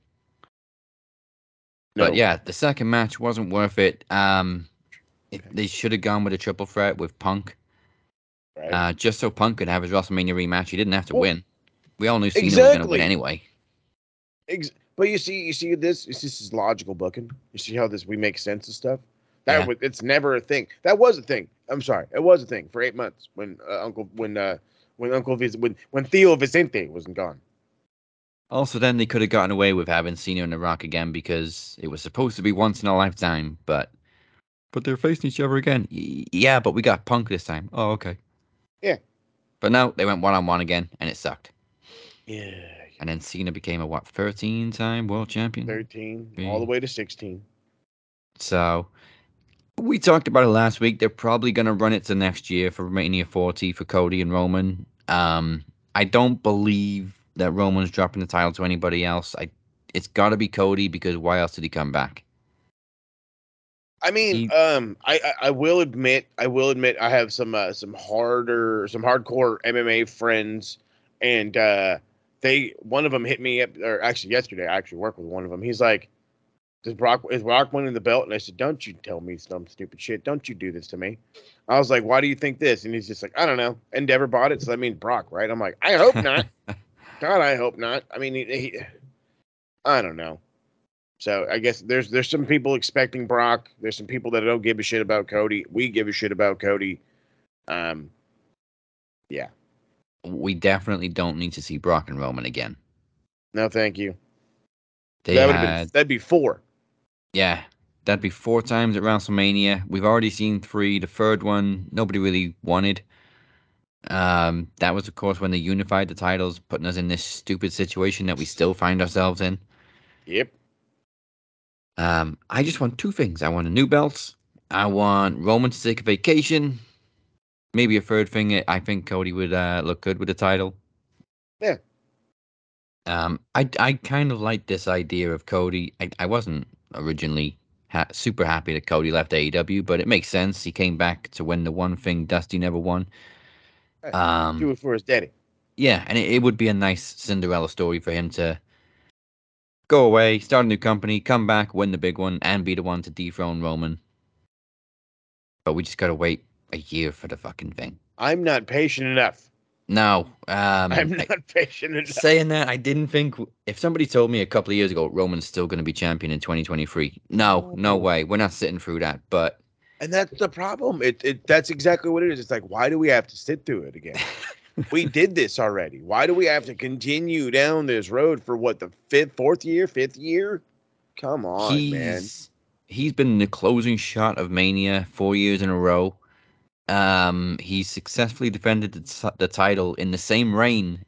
No. But yeah, the second match wasn't worth it. Um, it, they should have gone with a triple threat with Punk. Right? Uh, just so Punk could have his WrestleMania rematch. He didn't have to Well, win. We all knew Cena was going to win anyway. Ex- but you see, you see this. This is logical booking. You see how this we make sense of stuff. That Yeah. was it's never a thing. That was a thing. I'm sorry, it was a thing for eight months when uh, Uncle when uh when Uncle Vic- when when Theo Vicente wasn't gone. Also, then they could have gotten away with having Cena and The Rock again because it was supposed to be once in a lifetime, but but they're facing each other again. Y- yeah, but we got Punk this time. Oh, okay. Yeah. But no, they went one on one again, and it sucked. Yeah. And then Cena became a what, 13 time world champion? 13, Yeah. all the way to 16. So we talked about it last week. They're probably going to run it to next year for Mania 40 for Cody and Roman. Um, I don't believe that Roman's dropping the title to anybody else. I it's got to be Cody because why else did he come back? I mean, um, I, I I will admit, I will admit, I have some uh, some harder, some hardcore MMA friends, and uh, they one of them hit me up, or actually yesterday, I actually worked with one of them. He's like, "Does Brock is Brock winning the belt?" And I said, "Don't you tell me some stupid shit. Don't you do this to me." I was like, "Why do you think this?" And he's just like, "I don't know." Endeavor bought it, so that means Brock, right? I'm like, "I hope not." God, I hope not. I mean, he, he, I don't know. So I guess there's there's some people expecting Brock. There's some people that don't give a shit about Cody. We give a shit about Cody. Um, yeah. we definitely don't need to see Brock and Roman again. No, thank you. They that would had, have been that'd be four. Yeah, that'd be four times at WrestleMania. We've already seen three. The third one, nobody really wanted. Um, that was, of course, when they unified the titles, putting us in this stupid situation that we still find ourselves in. Yep. Um, I just want two things. I want a new belt. I want Roman to take a vacation. Maybe a third thing. I think Cody would uh, look good with the title. Yeah. Um, I I kind of like this idea of Cody. I, I wasn't originally ha- super happy that Cody left AEW, but it makes sense. He came back to win the one thing Dusty never won. Um, Do it for his daddy. yeah, and it, it would be a nice Cinderella story for him to go away, start a new company, come back, win the big one, and be the one to dethrone Roman. But we just gotta wait a year for the fucking thing. I'm not patient enough. No, um, I'm I- not patient enough. saying that, I didn't think if somebody told me a couple of years ago Roman's still going to be champion in 2023. No, no way. We're not sitting through that. But And that's the problem. It, it that's exactly what it is. It's like, why do we have to sit through it again? we did this already. Why do we have to continue down this road for what the fifth, fourth year, fifth year? Come on, he's man. he's been the closing shot of Mania four years in a row. Um, he successfully defended the, t- the title in the same reign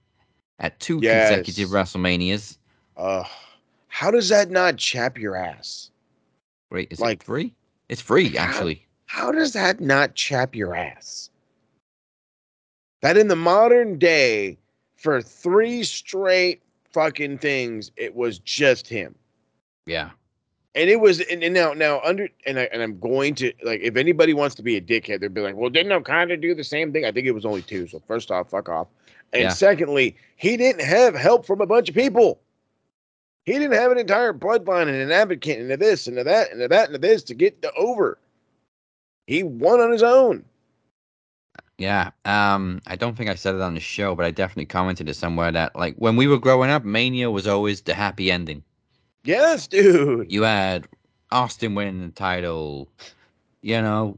at two Yes. consecutive WrestleManias. Uh, how does that not chap your ass? Wait, is Like- it free? It's free, How- actually. How does that not chap your ass? That in the modern day, for three straight fucking things, it was just him. Yeah. And it was and, and now now under and I and I'm going to like if anybody wants to be a dickhead, they'd be like, well, didn't Okada do the same thing? I think it was only two. So first off, fuck off. And Yeah. secondly, he didn't have help from a bunch of people. He didn't have an entire bloodline and an advocate and this and that and that and this to get to over. He won on his own. Yeah. Um, I don't think I said it on the show, but I definitely commented it somewhere that like when we were growing up, Mania was always the happy ending. Yes, dude. You had Austin winning the title, you know.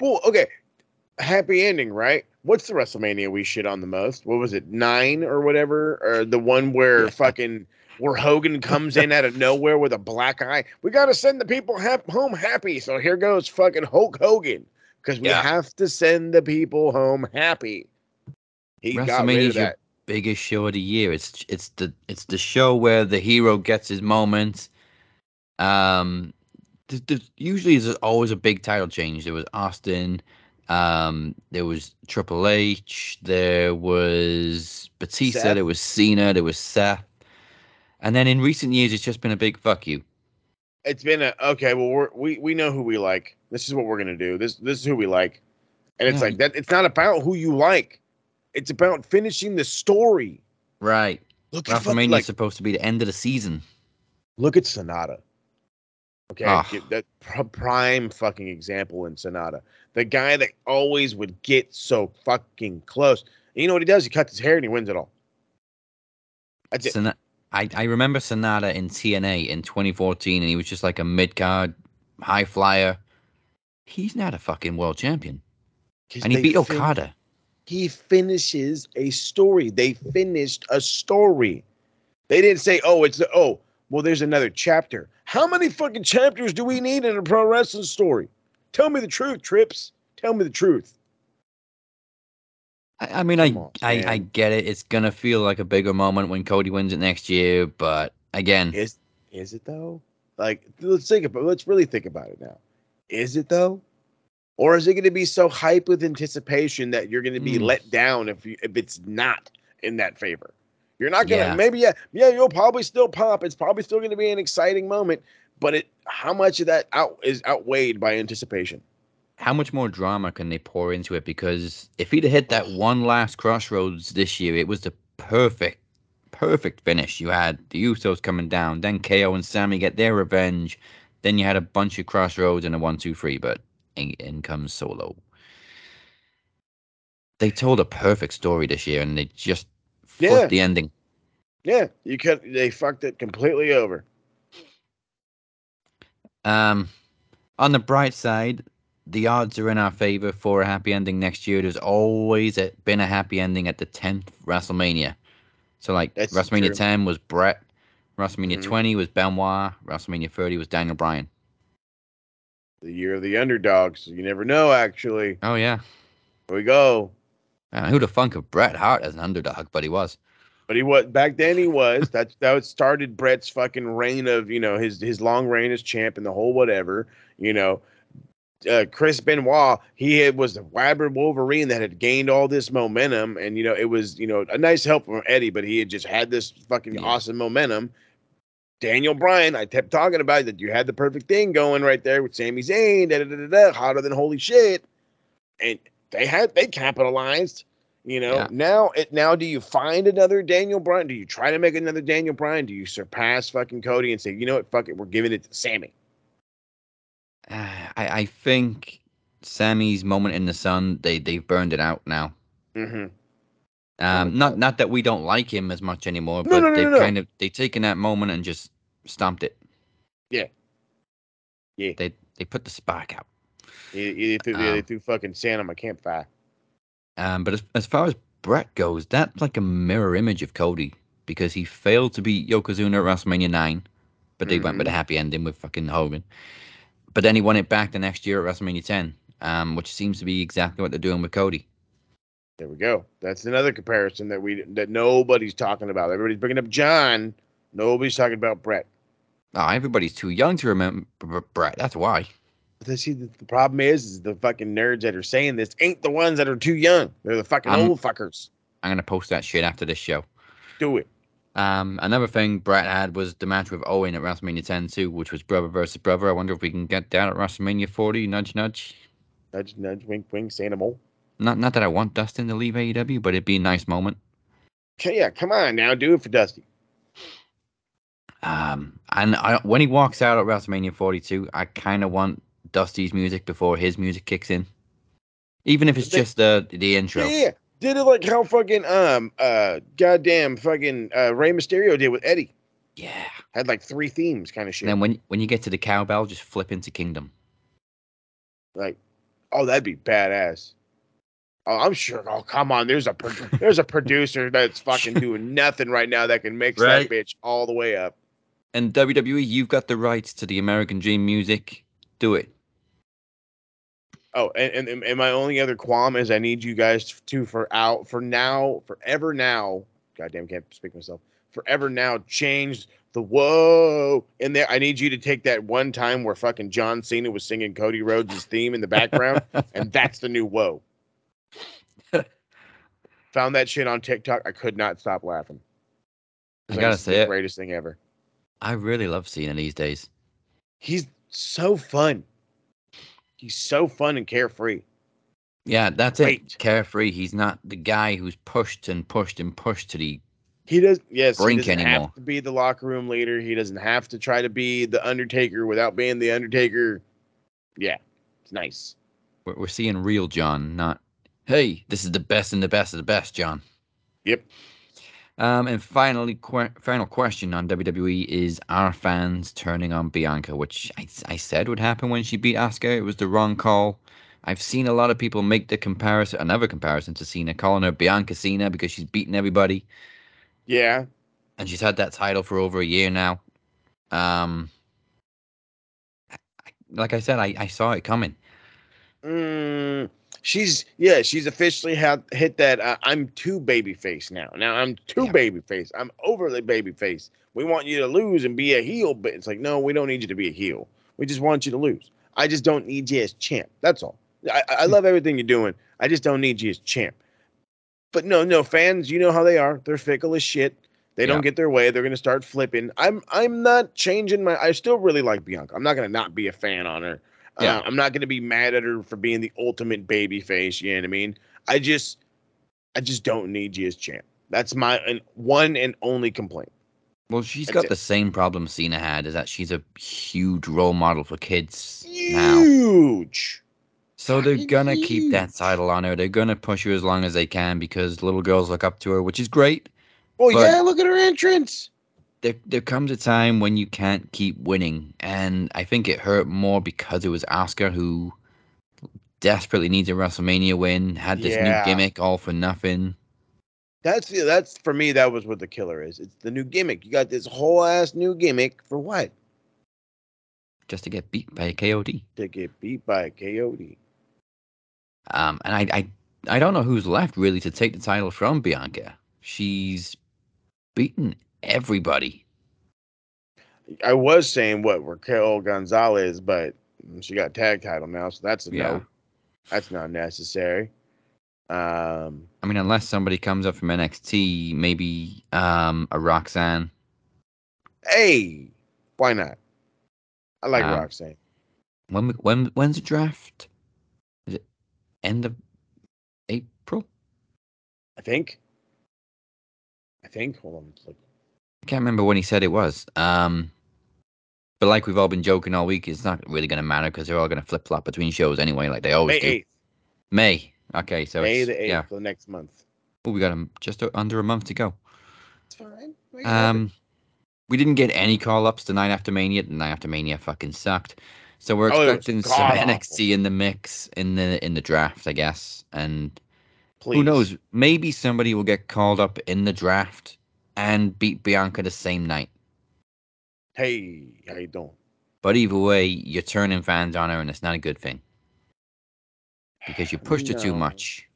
Well, okay. Happy ending, right? What's the WrestleMania we shit on the most? What was it, nine or whatever? Or the one where fucking where Hogan comes in out of nowhere with a black eye? We got to send the people hap- home happy. So here goes fucking Hulk Hogan because we Yeah. have to send the people home happy. He got rid of that. Biggest show of the year. It's it's the it's the show where the hero gets his moment. Um, th- th- usually there's always a big title change. There was Austin. Um, there was Triple H. There was Batista. Seth. There was Cena. There was Seth. And then in recent years, it's just been a big fuck you. It's been a okay. Well, we're, we we know who we like. This is what we're gonna do. This this is who we like, and it's Yeah. like that. It's not about who you like. It's about finishing the story. Right. Look WrestleMania like, is supposed to be the end of the season. Look at Sanada. Okay, ah. give that prime fucking example in Sanada. The guy that always would get so fucking close. And you know what he does? He cuts his hair and he wins it all. That's it. I, I remember Sanada in TNA in 2014, and he was just like a mid card high flyer. He's not a fucking world champion. and he beat fin- Okada. He finishes a story. They finished a story. They didn't say, "Oh, it's the oh." Well, there's another chapter. How many fucking chapters do we need in a pro wrestling story? Tell me the truth, Trips. Tell me the truth. I, I mean, I, on, I I get it. It's gonna feel like a bigger moment when Cody wins it next year, but again, Is is it though? Like, let's think about. Let's really think about it now. Is it though? Or is it going to be so hype with anticipation that you're going to be Mm. let down if you, if it's not in that favor? You're not going to. Yeah. Maybe yeah, yeah. You'll probably still pop. It's probably still going to be an exciting moment, but it how much of that out is outweighed by anticipation? how much more drama can they pour into it? Because if he'd have hit that one last crossroads this year, it was the perfect, perfect finish. You had the Usos coming down, then KO and Sami get their revenge, then you had a bunch of crossroads and a one, two, three, but in, in comes Solo. They told a perfect story this year, and they just Yeah. the ending. Yeah, you could. They fucked it completely over. Um, on the bright side, the odds are in our favor for a happy ending next year. There's always a, been a happy ending at the 10th WrestleMania. So, like, That's WrestleMania true. 10 was Bret, WrestleMania Mhm. 20 was Benoit, WrestleMania 30 was Daniel Bryan. The year of the underdogs. You never know. Actually, Oh, yeah. here we go. Uh, who'd have thunk of Bret Hart as an underdog, but he was. But he was back then. He was that's that started Bret's fucking reign of you know his his long reign as champ and the whole whatever. You know, uh, Chris Benoit he had, was the Rabid Wolverine that had gained all this momentum, and you know it was you know a nice help from Eddie, but he had just had this fucking Yeah. awesome momentum. Daniel Bryan, I kept talking about that you had the perfect thing going right there with Sami Zayn, da, da, da, da, da, hotter than holy shit, and they had they capitalized. You know, Yeah. now it now do you find another Daniel Bryan? Do you try to make another Daniel Bryan? Do you surpass fucking Cody and say, you know what, fuck it, we're giving it to Sami? Uh, I, I think Sami's moment in the sun, they, they've burned it out now. Mm-hmm. Um, not not that we don't like him as much anymore, No, but no, no, they've kind of they've taken that moment and just stomped it. Yeah. Yeah. They they put the spark out. They, they, threw, they Um, threw fucking sand on my campfire. Um, but as as far as Bret goes, that's like a mirror image of Cody because he failed to beat Yokozuna at WrestleMania nine, but they went with a Mhm. happy ending with fucking Hogan. But then he won it back the next year at WrestleMania ten, um, which seems to be exactly what they're doing with Cody. There we go. That's another comparison that we that nobody's talking about. Everybody's bringing up John. Nobody's talking about Bret. Oh, everybody's too young to remember Bret. That's why. But the, see, the, the problem is, is the fucking nerds that are saying this ain't the ones that are too young. They're the fucking I'm- old fuckers. I'm gonna post that shit after this show. Do it. Um, another thing Bret had was the match with Owen at WrestleMania 10 too, which was brother versus brother. I wonder if we can get that at WrestleMania 40. Nudge, nudge. Nudge, nudge, wink, wink, animal. Not, not that I want Dustin to leave AEW, but it'd be a nice moment. Okay, yeah, come on now, do it for Dusty. Um, and I, when he walks out at WrestleMania 42, I kind of want Dusty's music before his music kicks in, even if it's They- just the the intro. Yeah, did it like how fucking um uh goddamn fucking uh Rey Mysterio did with Eddie. Yeah. Had like three themes, kind of shit. And then when when you get to the cowbell, just flip into Kingdom. like, oh, that'd be badass. Oh, I'm sure. Oh, come on. There's a pro- there's a producer that's fucking doing nothing right now that can mix Right. that bitch all the way up. And WWE, you've got the rights to the American Dream music. Do it. Oh, and, and and my only other qualm is I need you guys to for out for now, forever now. Goddamn, can't speak myself. Forever now, change the whoa in there. I need you to take that one time where fucking John Cena was singing Cody Rhodes' theme in the background, and that's the new whoa. Found that shit on TikTok. I could not stop laughing. I gotta say the it. greatest thing ever. I really love Cena these days. He's so fun. He's so fun and carefree. Yeah, that's Great. it. Carefree. He's not the guy who's pushed and pushed and pushed to the. He does yes, Brink he doesn't anymore. have to be the locker room leader. He doesn't have to try to be the Undertaker without being the Undertaker. Yeah, it's nice. We're, we're seeing real John, not. Hey, this is the best and the best of the best, John. Yep. Um, and finally, que- final question on WWE is: Are fans turning on Bianca? Which I, I said would happen when she beat Asuka. It was the wrong call. I've seen a lot of people make the comparison, another comparison to Cena, calling her Bianca Cena because she's beating everybody. Yeah, and she's had that title for over a year now. Um, like I said, I, I saw it coming. Mm, she's yeah, she's officially had hit that. Uh, I'm too babyface now. Now I'm too Yeah. babyface. I'm overly babyface. We want you to lose and be a heel, but it's like no, we don't need you to be a heel. We just want you to lose. I just don't need you as champ. That's all. I, I I love everything you're doing. I just don't need you as champ. But no, no fans, you know how they are. They're fickle as shit. They don't get their way. They're gonna start flipping. I'm I'm not changing my. I still really like Bianca. I'm not gonna not be a fan on her. Yeah. Uh, I'm not gonna be mad at her for being the ultimate baby face. You know what I mean? I just, I just don't need you as champ. That's my and one and only complaint. Well, she's That's got it. the same problem Cena had, is that she's a huge role model for kids now. Huge. So they're fucking gonna keep that title on her. They're gonna push her as long as they can because little girls look up to her, which is great. Well, But- yeah. Look at her entrance. There, there comes a time when you can't keep winning, and I think it hurt more because it was Asuka who desperately needs a WrestleMania win, had this Yeah. new gimmick all for nothing. That's that's for me. That was what the killer is. It's the new gimmick. You got this whole ass new gimmick for what? just to get beat by a KOD. To get beat by a KOD. Um, and I, I, I don't know who's left really to take the title from Bianca. She's beaten everybody. I was saying what Raquel Gonzalez, but she got tag title now, so that's a Yeah. no. That's not necessary. Um, I mean, unless somebody comes up from NXT, maybe um, a Roxanne. hey, why not? I like Um, Roxanne. When we- when when's the draft? Is it end of April? I think. I think. Hold on. It's like, I can't remember when he said it was. Um, but like we've all been joking all week, it's not really going to matter because they're all going to flip flop between shows anyway, like they always May do. eighth. May. Okay, so May it's, the eighth yeah. for the next month. Oh, we got a, just a, under a month to go. It's fine. Make. Um, we didn't get any call ups the night after Mania. The night after Mania fucking sucked. So we're Oh, expecting some god-awful. NXT in the mix in the in the draft, I guess. And Please. who knows? Maybe somebody will get called up in the draft and beat Bianca the same night. Hey, how you doing? But either way, you're turning fans on her, and it's not a good thing because you pushed her too much.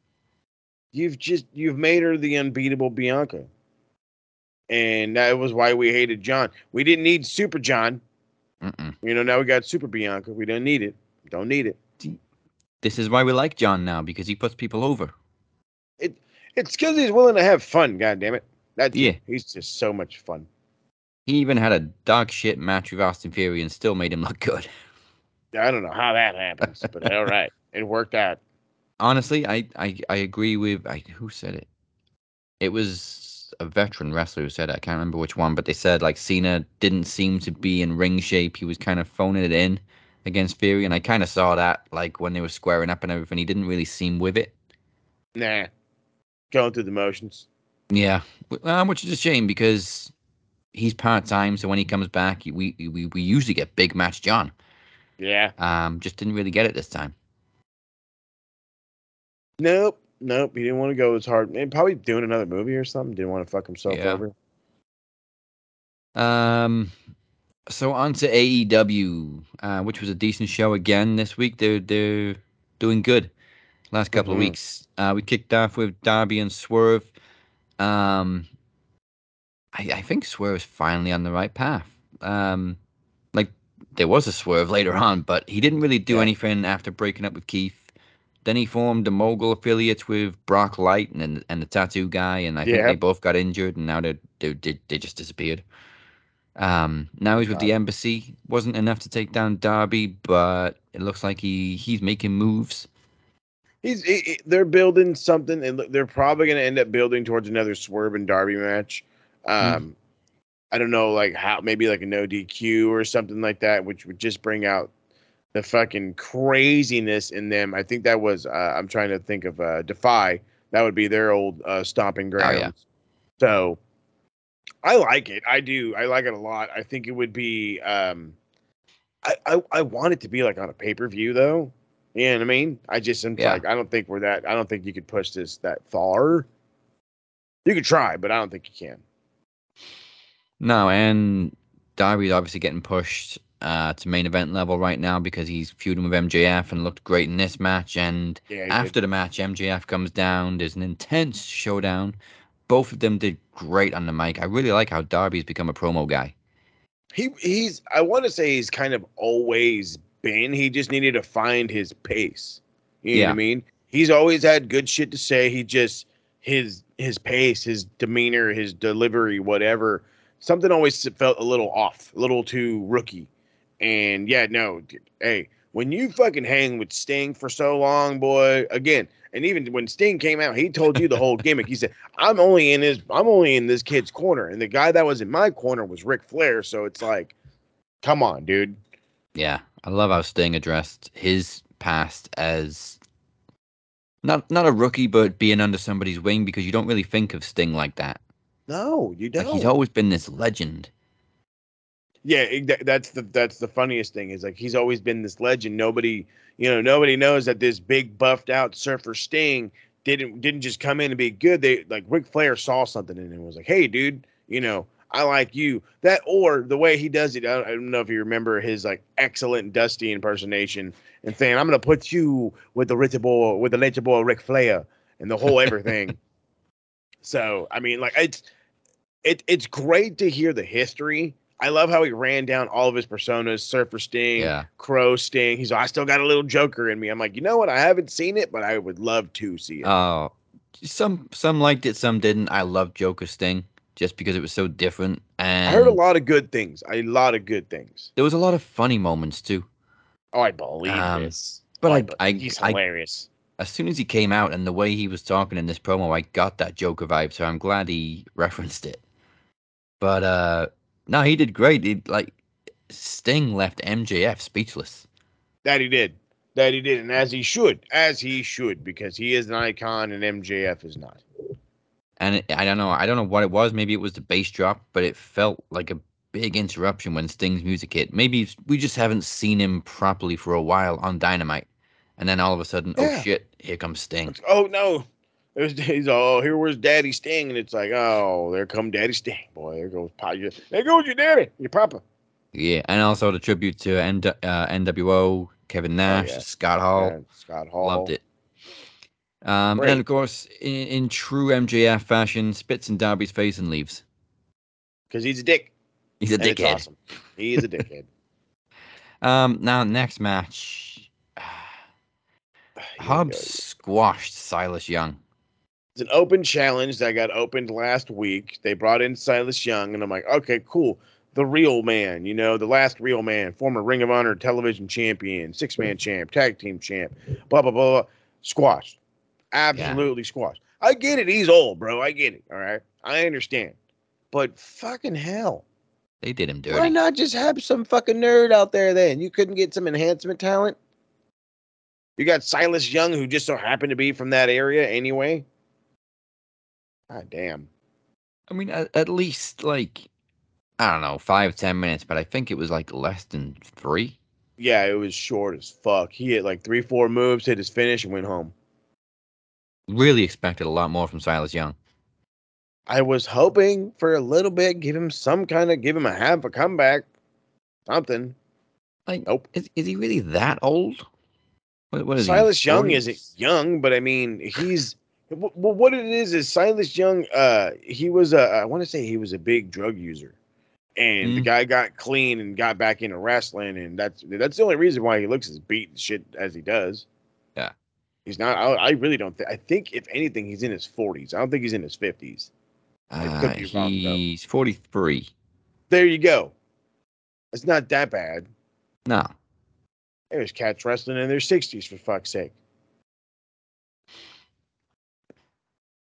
You've just you've made her the unbeatable Bianca. And that was why we hated John. We didn't need Super John. Mm-mm. You know, now we got Super Bianca. We don't need it. Don't need it. This is why we like John now because he puts people over. It's because he's willing to have fun. God damn it. That's Yeah. He's just so much fun. He even had a dog shit match with Austin Theory and still made him look good. I don't know how that happens, but all right, it worked out. honestly, I, I I agree with I who said it. It was a veteran wrestler who said it. I can't remember which one, but they said like Cena didn't seem to be in ring shape. He was kind of phoning it in against Theory, and I kind of saw that like when they were squaring up and everything. He didn't really seem with it. Nah, going through the motions. Yeah, w- uh, which is a shame because he's part time. So when he comes back, we we we usually get big match John. Yeah. Um, just didn't really get it this time. Nope. Nope. He didn't want to go as hard. Maybe probably doing another movie or something. Didn't want to fuck himself Yeah. over. Um, so on to AEW, uh, which was a decent show again this week. They're they're doing good. Last couple Mhm. of weeks, uh, we kicked off with Darby and Swerve. Um, I, I think Swerve's finally on the right path. Um, like there was a Swerve later on, but he didn't really do Yeah. anything after breaking up with Keith. Then he formed the Mogul affiliates with Brock Light and and the Tattoo Guy, and I think they both got injured, and now they they they, they just disappeared. Um, now he's with the embassy. Wasn't enough to take down Darby, but it looks like he he's making moves. He's he, he- they're building something, and they're probably going to end up building towards another Swerve and Darby match. Um, I don't know, like how maybe like a no DQ or something like that, which would just bring out the fucking craziness in them. I think that was uh, I'm trying to think of uh, Defy. That would be their old uh, stomping grounds. yeah. So I like it. I do. I like it a lot. I think it would be. Um, I, I I want it to be like on a pay per view though. You know what I mean? I just am Yeah. like I don't think we're that. I don't think you could push this that far. You could try, but I don't think you can. No, and Darby's obviously getting pushed uh, to main event level right now because he's feuding with MJF and looked great in this match. And Yeah, after did. the match, MJF comes down. There's an intense showdown. Both of them did great on the mic. I really like how Darby's become a promo guy. he he's I want to say he's kind of always been. He just needed to find his pace. You know what Yeah. I mean? He's always had good shit to say. He just his his pace, his demeanor, his delivery, whatever. Something always felt a little off, a little too rookie. And yeah, no, dude, hey, when you fucking hang with Sting for so long, boy, again, and even when Sting came out, he told you the whole gimmick. He said, "I'm only in his, I'm only in this kid's corner," and the guy that was in my corner was Ric Flair. So it's like, come on, dude. Yeah, I love how Sting addressed his past as not not a rookie, but being under somebody's wing because you don't really think of Sting like that. No, you don't. he's always been this legend. Yeah, it- that's the that's the funniest thing is like he's always been this legend. Nobody, you know, nobody knows that this big buffed out surfer Sting didn't didn't just come in and be good. They like Ric Flair saw something in him and was like, "Hey, dude, you know, I like you." That or the way he does it. I don't, I don't know if you remember his like excellent Dusty impersonation and saying, "I'm gonna put you with the rich boy with the boy Ric Flair and the whole everything." so I mean, like it's it it's great to hear the history. I love how he ran down all of his personas: Surfer Sting, Yeah. Crow Sting. He's I still got a little Joker in me. I'm like, you know what? I haven't seen it, but I would love to see it. Oh, some some liked it, some didn't. I love Joker Sting just because it was so different, and I heard a lot of good things. A lot of good things. there was a lot of funny moments too. Oh, I believe Um, this. but Oh, I- be- I- he's I- hilarious. As soon as he came out and the way he was talking in this promo, I got that Joker vibe. So I'm glad he referenced it. But uh no, he did great. He, like Sting left MJF speechless. that he did. That he did, and as he should, as he should, because he is an icon and MJF is not. And it, I don't know, I don't know what it was. Maybe it was the bass drop, but it felt like a big interruption when Sting's music hit. Maybe we just haven't seen him properly for a while on Dynamite. And then all of a sudden, Yeah. oh shit, here comes Sting. Oh no. There's he's all oh, here was Daddy Sting, and it's like, oh, there come Daddy Sting, boy. There goes Papa. There goes your daddy, your papa. Yeah, and also the tribute to N- uh, NWO, Kevin Nash, Oh, yeah. Scott Hall. And Scott Hall. Loved it. Um, and of course, in, in true MJF fashion, spits in Darby's face and leaves. because he's a dick. He's a and dickhead. awesome. He is a dickhead. Um, now next match, Here we Hobbs go. squashed Silas Young. It's an open challenge that got opened last week. They brought in Silas Young, and I'm like, okay, cool. The real man, you know, the last real man, former Ring of Honor television champion, six man champ, tag team champ, blah, blah, blah, blah. Squashed. Absolutely squashed. I get it. He's old, bro. I get it. All right. I understand. But fucking hell. They did him dirty. Why not just have some fucking nerd out there then? You couldn't get some enhancement talent? You got Silas Young, who just so happened to be from that area anyway. God damn. I mean, at, at least like I don't know, five ten minutes, but I think it was like less than three. Yeah, it was short as fuck. He hit like three, four moves, hit his finish, and went home. Really expected a lot more from Silas Young. I was hoping for a little bit, give him some kind of, give him a half a comeback, something. Like, Nope. is, is he really that old? What, what is Silas he? Young 40s? isn't young, but I mean, he's well. What it is is Silas Young. Uh, he was a. I want to say he was a big drug user, and the Mm. guy got clean and got back into wrestling, and that's that's the only reason why he looks as beat shit as he does. He's not. I, I really don't. think I think if anything, he's in his forties. I don't think he's in his fifties. Uh, he's forty three. There you go. It's not that bad. No, There's cats wrestling in their sixties for fuck's sake.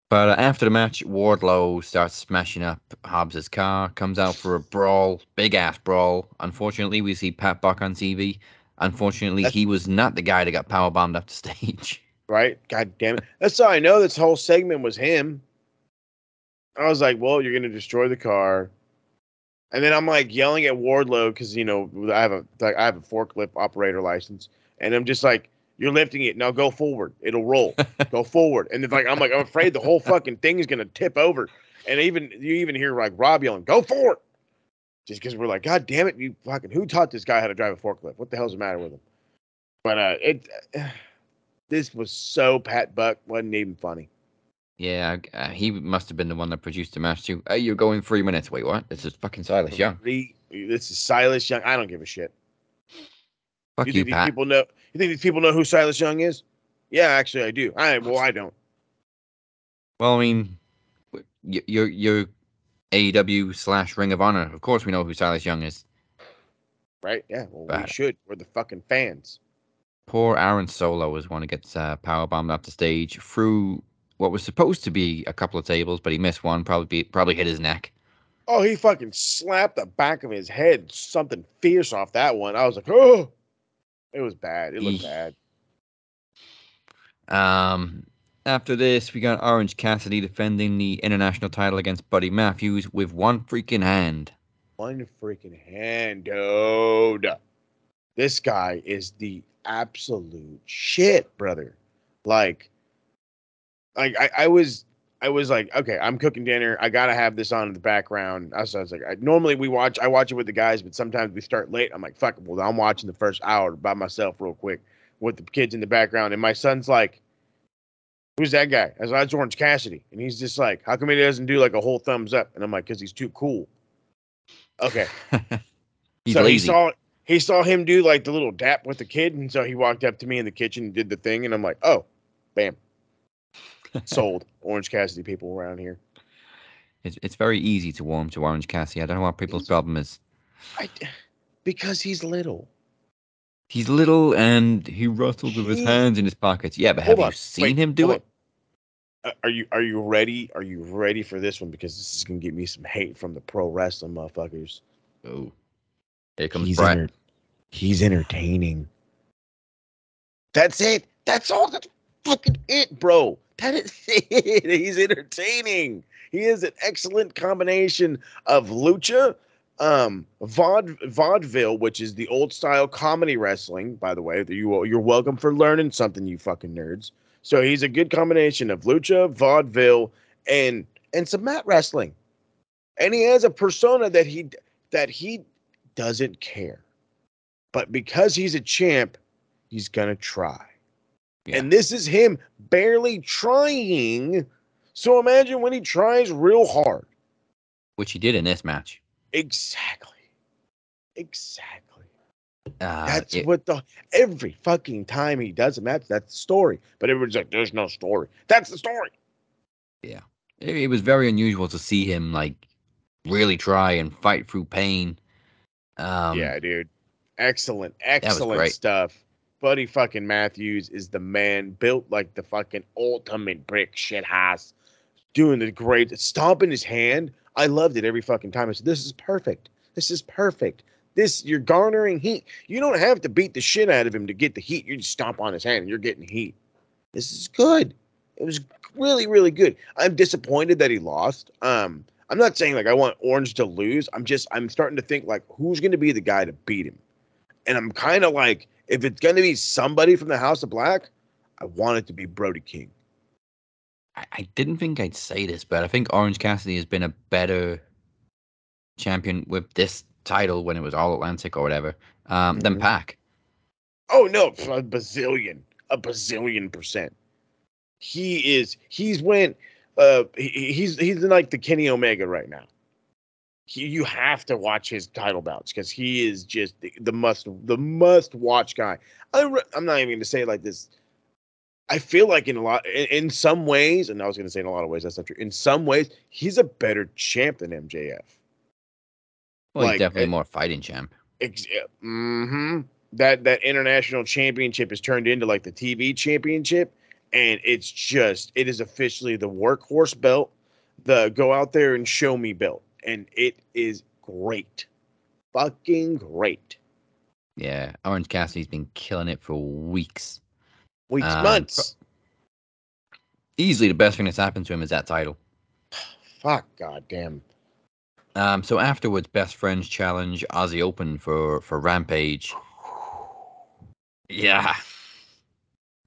But uh, after the match, Wardlow starts smashing up Hobbs's car, comes out for a brawl, big ass brawl. Unfortunately, we see Pat Buck on TV. Unfortunately, That's- he was not the guy that got power bombed off the stage. Right? God damn it. That's how I know this whole segment was him. I was like, well, you're gonna destroy the car. And then I'm like yelling at Wardlow because you know I have a like, I have a forklift operator license, and I'm just like, "You're lifting it now. Go forward. It'll roll. go forward." And it's like I'm like I'm afraid the whole fucking thing is gonna tip over. And even you even hear like Rob yelling, "Go forward." just because we're like, God damn it, you fucking who taught this guy how to drive a forklift? What the hell's the matter with him? But uh, it this was so Pat Buck wasn't even funny. Yeah, uh, he must have been the one that produced the match too. Hey, you're going three minutes. Wait, what? This is fucking Silas Young. Three- This is Silas Young. I don't give a shit. Fuck you you, think these Pat. people know? You think these people know who Silas Young is? Yeah, actually, I do. I well, I don't. Well, I mean, you're you're AEW slash Ring of Honor. Of course, we know who Silas Young is. Right? Yeah. Well, we should. We're the fucking fans. Poor Aaron Solo was one who gets uh, power bombed off the stage through what was supposed to be a couple of tables, but he missed one. Probably be, probably hit his neck. Oh, he fucking slapped the back of his head. Something fierce off that one. I was like, oh, it was bad. It looked bad. Um, after this, we got Orange Cassidy defending the international title against Buddy Matthews with one freaking hand. One freaking hand, dude. This guy is the absolute shit, brother. Like, like I, I was, I was like, okay, I'm cooking dinner. I gotta have this on in the background. I was, I was like, I, normally we watch, I watch it with the guys, but sometimes we start late. I'm like, fuck, it, well, I'm watching the first hour by myself real quick with the kids in the background, and my son's like. Who's that guy? I was like, that's Orange Cassidy. And he's just like, how come he doesn't do like a whole thumbs up? And I'm like, because he's too cool. Okay. He's so he lazy. saw he saw him do like the little dap with the kid, and so he walked up to me in the kitchen and did the thing, and I'm like, oh, bam, sold. Orange Cassidy people around here. It's it's very easy to warm to Orange Cassidy. I don't know what people's problem is. I, because he's little. He's little and he rustles with his hands in his pockets. Yeah, but have on, you seen wait, him do it? on. Uh, Are you are you ready? Are you ready for this one? Because this is gonna get me some hate from the pro wrestling motherfuckers. Oh, here comes He's Bret. enter- he's entertaining. That's it. That's all. That's fucking it, bro. That is it. He's entertaining. He is an excellent combination of lucha, um, vaud- vaudeville, which is the old style comedy wrestling. By the way, you you're welcome for learning something, you fucking nerds. So he's a good combination of lucha, vaudeville, and and some mat wrestling. And he has a persona that he that he doesn't care. But because he's a champ, he's gonna try. Yeah. And this is him barely trying. So imagine when he tries real hard. which he did in this match. Exactly. Exactly. Uh, That's it- what the every fucking time he does a match, that's the story. But everyone's like, there's no story. That's the story. it, it was very unusual to see him like really try and fight through pain. Um, yeah, dude. Excellent, excellent stuff. Buddy fucking Matthews is the man, built like the fucking ultimate brick shit house, doing the great, stomping his hand. I loved it every fucking time. I said, "This is perfect. This is perfect. This you're garnering heat. You don't have to beat the shit out of him to get the heat. You just stomp on his hand, and you're getting heat. This is good. It was really, really good. I'm disappointed that he lost. Um, I'm not saying like I want Orange to lose. I'm just I'm starting to think like who's going to be the guy to beat him, and I'm kind of like if it's going to be somebody from the House of Black, I want it to be Brody King. I, I didn't think I'd say this, but I think Orange Cassidy has been a better champion with this title when it was All Atlantic or whatever um, than Mhm. Pac. Oh no, a bazillion, a bazillion percent. He is. He's went. Uh, he, he's he's like the Kenny Omega right now. He, you have to watch his title bouts because he is just the, the must the must watch guy. I, I'm not even going to say it like this. I feel like in a lot in, in some ways, and I was going to say in a lot of ways that's not true. In some ways, he's a better champ than MJF. Well, Like, he's definitely it- more fighting champ. Ex- mm-hmm. That that international championship is turned into like the TV championship, and it's just it is officially the workhorse belt, the go out there and show me belt, and it is great, fucking great. Yeah, Orange Cassidy's been killing it for weeks. Weeks, Um, months. Easily the best thing that's happened to him is that title. Fuck, goddamn. Um, so afterwards, best friends challenge Aussie Open for for Rampage. Yeah,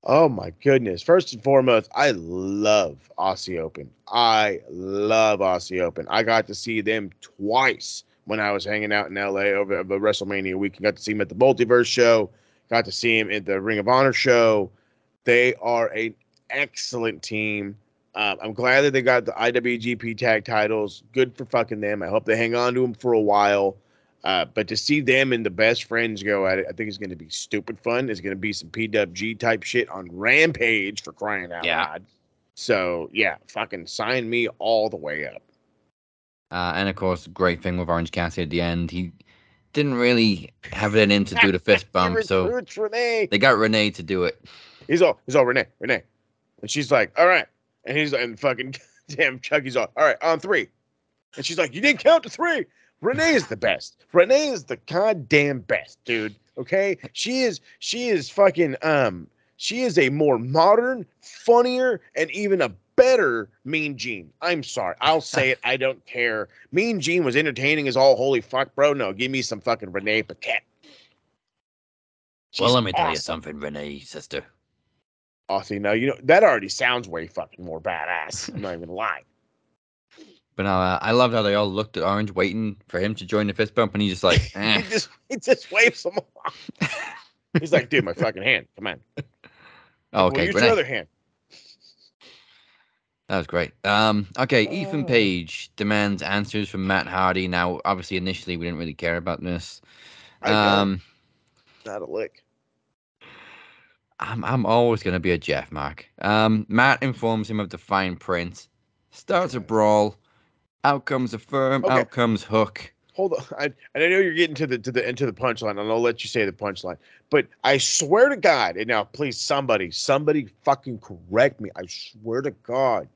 Oh my goodness! First and foremost, I love Aussie Open. I love Aussie Open. I got to see them twice when I was hanging out in LA over the WrestleMania week. weekend. Got to see him at the Multiverse show. Got to see him at the Ring of Honor show. They are an excellent team. Um, I'm glad that they got the IWGP tag titles. Good for fucking them. I hope they hang on to them for a while. Uh, but to see them and the best friends go at it, I think it's going to be stupid fun. It's going to be some PWG type shit on Rampage for crying out Yeah. loud. So yeah, fucking sign me all the way up. Uh, and of course, great thing with Orange Cassidy at the end. He didn't really have it in to do the fist bump, so they got Renee to do it. He's all, he's all Renee, Renee, and she's like, all right, and he's and fucking damn Chucky's all, all right, on three, and she's like, you didn't count to three. Renee is the best. Renee is the goddamn best, dude. Okay, she is she is fucking um she is a more modern, funnier, and even a better Mean Gene. I'm sorry, I'll say it. I don't care. Mean Gene was entertaining as all holy fuck, bro. No, give me some fucking Renee Paquette. well, let me tell you something, Renee, sister. Oh, see, now you know that already sounds way fucking more badass. I'm not even lying. But uh, I loved how they all looked at Orange, waiting for him to join the fist bump, and he just like, eh. he just he just waves them off. He's like, dude, my fucking hand. Come on. oh, Well, okay, use Renee. your other hand. That was great. Um, okay, Oh. Ethan Page demands answers from Matt Hardy. Now, obviously, initially we didn't really care about this. Um, Not a lick. I'm I'm always gonna be a Jeff Mark. Um, Matt informs him of the fine print. Starts a brawl. Out comes a firm. Okay. Out comes Hook. Hold on. I, and I know you're getting to the to the into the punchline, and I'll let you say the punchline. But I swear to God, and now please somebody, somebody fucking correct me. I swear to God.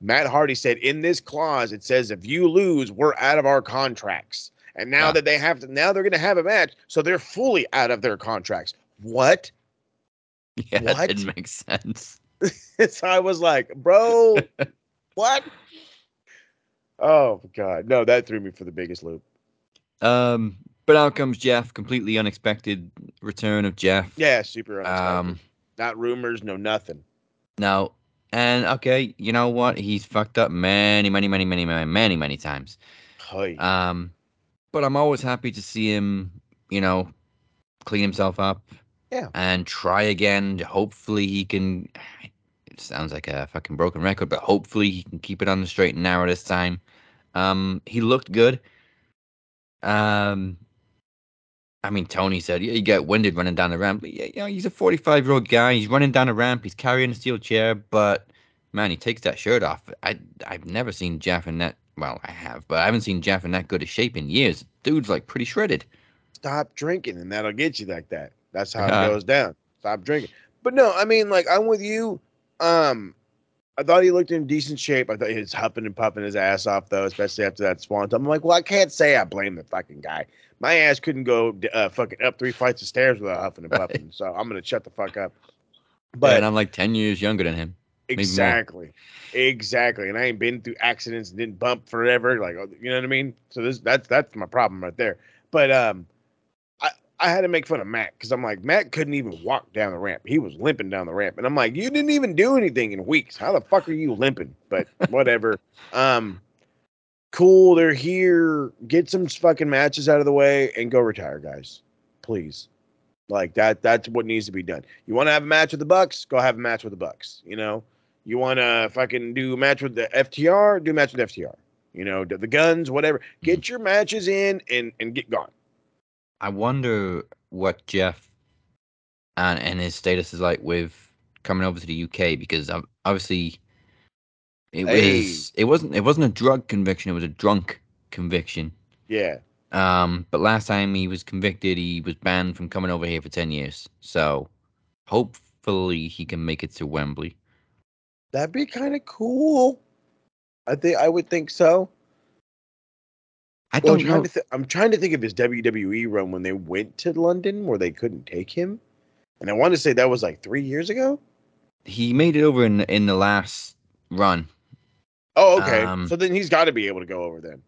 Matt Hardy said in this clause, it says if you lose, we're out of our contracts. And now Yeah. that they have to now they're gonna have a match, so they're fully out of their contracts. What? Yeah, that What? didn't make sense. so I was like, bro, what? Oh god, no, that threw me for the biggest loop. Um, but out comes Jeff. Completely unexpected return of Jeff. Yeah, super unexpected. Um, Not rumors, no nothing. No, and okay, you know what? He's fucked up many, many, many, many, many, many, many times. Hey. Um, but I'm always happy to see him, you know, clean himself up. Yeah. And try again. Hopefully he can. It sounds like a fucking broken record, but hopefully he can keep it on the straight and narrow this time. Um, he looked good. Um, I mean, Tony said yeah, you get winded running down the ramp. You know, he's a 45 year old guy. He's running down a ramp. He's carrying a steel chair, but man, he takes that shirt off. I I've never seen Jeff in that. Well, I have, but I haven't seen Jeff in that good a shape in years. Dude's like pretty shredded. Stop drinking, and that'll get you like that. That's how Yeah. it goes down. Stop drinking. But no, I mean, like I'm with you. Um, I thought he looked in decent shape. I thought he was huffing and puffing his ass off though, especially after that swan. I'm like, well, I can't say I blame the fucking guy. My ass couldn't go uh, fucking up three flights of stairs without huffing and Right. puffing. So I'm gonna shut the fuck up. But But and I'm like 10 years younger than him. Exactly. Exactly. And I ain't been through accidents and didn't bump forever. Like, oh, you know what I mean? So this that's that's my problem right there. But um I had to make fun of Matt because I'm like, Matt couldn't even walk down the ramp. He was limping down the ramp. And I'm like, you didn't even do anything in weeks. How the fuck are you limping? But whatever. um cool, they're here. Get some fucking matches out of the way and go retire, guys. Please. Like that that's what needs to be done. You want to have a match with the Bucks? Go have a match with the Bucks, you know? You want to fucking do a match with the FTR? Do a match with FTR. You know, the, the guns, whatever. Get your matches in and and get gone. I wonder what Jeff and, and his status is like with coming over to the UK because obviously it Hey. was it wasn't it wasn't a drug conviction it was a drunk conviction Yeah. um but last time he was convicted he was banned from coming over here for 10 years so hopefully he can make it to Wembley That'd be kind of cool. I think I would think so. I Well, don't I'm, trying know to th- I'm trying to think of his WWE run when they went to London where they couldn't take him. And I want to say that was like three years ago. he made it over in in the last run Oh, okay. Um, so then he's got to be able to go over then.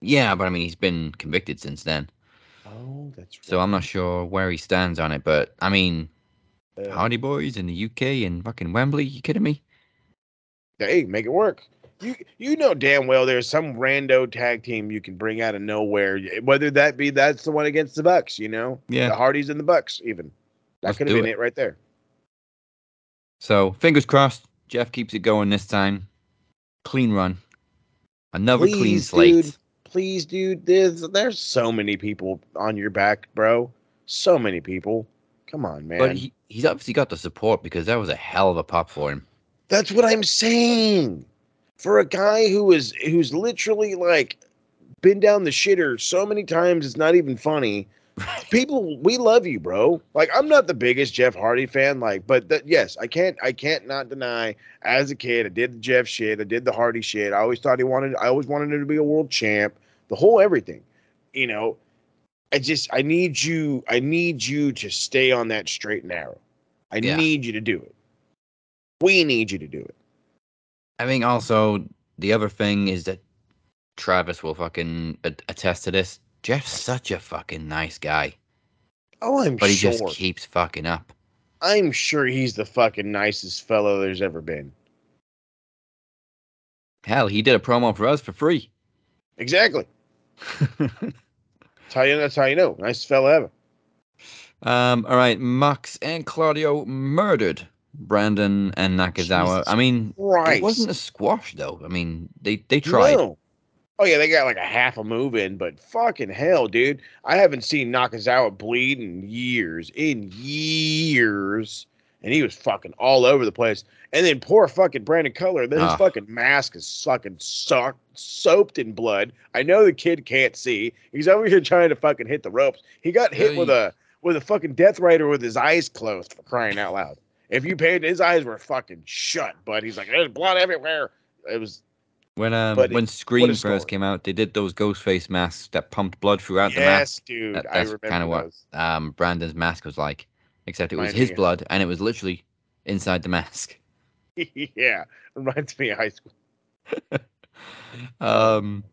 yeah but I mean he's been convicted since then Oh, that's right. so I'm not sure where he stands on it but I mean Uh, Hardy Boys in the UK and fucking Wembley. You kidding me? hey, make it work. You you know damn well there's some rando tag team you can bring out of nowhere, whether that be that's the one against the Bucks, you know, Yeah. the Hardys and the Bucks, even that could have been it. it right there. So fingers crossed, Jeff keeps it going this time. Clean run. Another clean Please, slate. dude. Please, dude. There's there's so many people on your back, bro. So many people. Come on, man. But he, he's obviously got the support because that was a hell of a pop for him. That's what I'm saying. For a guy who is who's literally like been down the shitter so many times, it's not even funny. People, we love you, bro. Like I'm not the biggest Jeff Hardy fan, like, but that yes, I can't, I can't not deny. As a kid, I did the Jeff shit, I did the Hardy shit. I always thought he wanted, I always wanted him to be a world champ. The whole everything, you know. I just, I need you, I need you to stay on that straight and narrow. I Yeah. need you to do it. We need you to do it. I think also the other thing is that Travis will fucking attest to this. Jeff's such a fucking nice guy, Oh, I'm but he sure. just keeps fucking up. I'm sure he's the fucking nicest fellow there's ever been. Hell, he did a promo for us for free. Exactly. That's how you, that's how you know. Nicest fella ever. um, all right, Mox and Claudio murdered Brandon and Nakazawa. Jesus I mean, Right. it wasn't a squash though. I mean, they they tried. No. Oh yeah, they got like a half a move in, but fucking hell, dude. I haven't seen Nakazawa bleed in years. In years. And he was fucking all over the place. And then poor fucking Brandon Cutler, his Ah. fucking mask is fucking soaked, soaked in blood. I know the kid can't see. He's over here trying to fucking hit the ropes. He got hit Yeah, with a with a fucking Death Rider with his eyes closed for crying out loud. If you paid, his eyes were fucking shut. But he's like, there's blood everywhere. It was When um But when Scream first came out, they did those Ghostface masks that pumped blood throughout the yes, mask. dude. That- that's kind of what um Brandon's mask was like, except it was Reminds his blood and it was literally inside the mask. yeah, reminds me of high school. Um,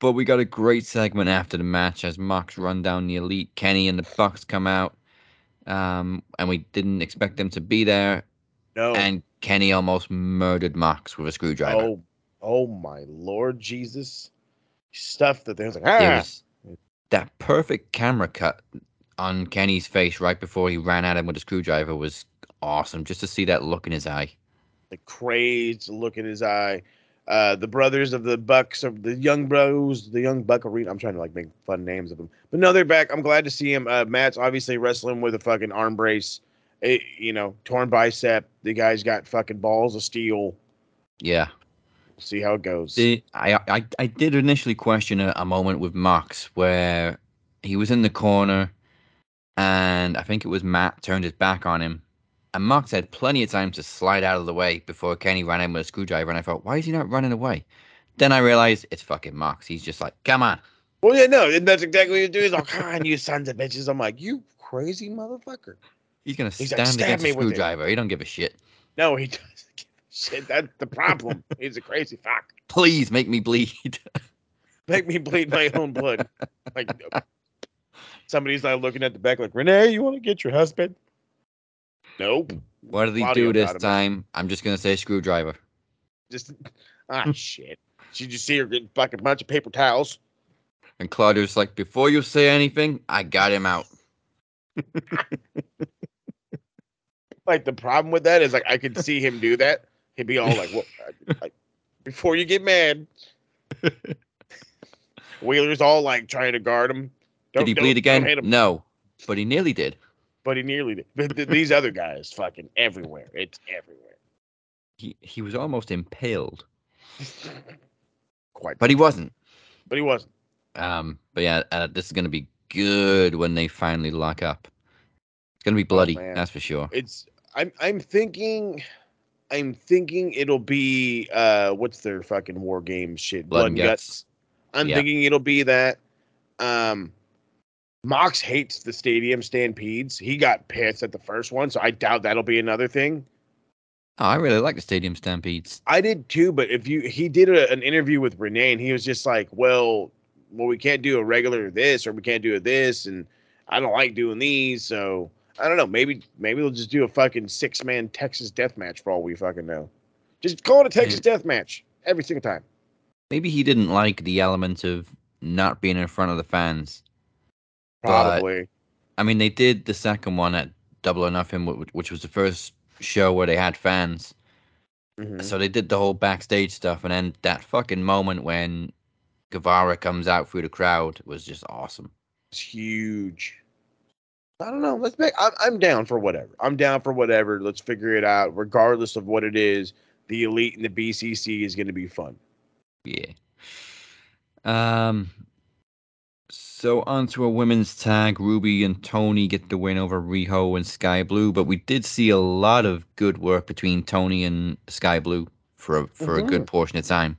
but we got a great segment after the match as Mox run down the elite. Kenny and the Bucks come out, um, and we didn't expect them to be there. No. And Kenny almost murdered Mox with a screwdriver. oh, oh my Lord Jesus! Stuff that they was like, There ah, was that perfect camera cut on Kenny's face right before he ran at him with a screwdriver was awesome. Just to see that look in his eye. the crazed look in his eye. Uh, the brothers of the Bucks of the young bros, the young Buck Buckaroo. I'm trying to like make fun names of them, but no, they're back. I'm glad to see him. Uh, Matt's obviously wrestling with a fucking arm brace. You know, torn bicep. The guy's got fucking balls of steel. Yeah. See how it goes. The, I, I I did initially question a, a moment with Mox where he was in the corner, and I think it was Matt turned his back on him, and Mox had plenty of time to slide out of the way before Kenny ran in with a screwdriver, and I thought, why is he not running away? Then I realized it's fucking Mox. He's just like, come on. Well, yeah, no, and that's exactly what you do. He's like, come on, you sons of bitches. I'm like, you crazy motherfucker. He's gonna He's stand like, "Stab against a me it." screwdriver. He don't give a shit. No, he doesn't give a shit. That's the problem. he's a crazy fuck. Please make me bleed. Make me bleed my own blood. Like somebody's like looking at the back, like Renee, you want to get your husband? Nope. what did he Claudio do this got him. time? I'm just gonna say screwdriver. Just ah shit. Did you see her getting fucking a bunch of paper towels? And Claudio's like, before you say anything, I got him out. Like the problem with that is like I could see him do that. He'd be all like, "What?" Like, before you get mad. Wheeler's all like trying to guard him. Did he Don't- bleed don't- again? don't. No, but he nearly did. But he nearly did. But th- these other guys, fucking everywhere. It's everywhere. He he was almost impaled, Quite. but he wasn't. But he wasn't. Um, but yeah, uh, this is gonna be good when they finally lock up. It's gonna be bloody, Oh, that's for sure. It's. I'm. I'm thinking. I'm thinking it'll be. Uh, what's their fucking war game shit? Blood and guts. I'm Yeah. thinking it'll be that. Um, Mox hates the stadium stampedes. He got pissed at the first one, so I doubt that'll be another thing. Oh, I really like the stadium stampedes. I did too, but if you he did a, an interview with Renee and he was just like, well, well, we can't do a regular this or we can't do a this, and I don't like doing these, so I don't know. Maybe maybe we'll just do a fucking six man Texas death match for all we fucking know. Just call it a Texas death match every single time. Maybe he didn't like the element of not being in front of the fans. But- Probably. I mean, they did the second one at Double or Nothing, which was the first show where they had fans. Mhm. So they did the whole backstage stuff, and then that fucking moment when Guevara comes out through the crowd was just awesome. It's huge. I don't know. Let's make. I'm, I'm down for whatever. I'm down for whatever. Let's figure it out. Regardless of what it is, the elite and the BCC is going to be fun. Yeah. Um. So on to a women's tag. Ruby and Toni get the win over Riho and Sky Blue, but we did see a lot of good work between Toni and Sky Blue for a, for a mm-hmm. good portion of time.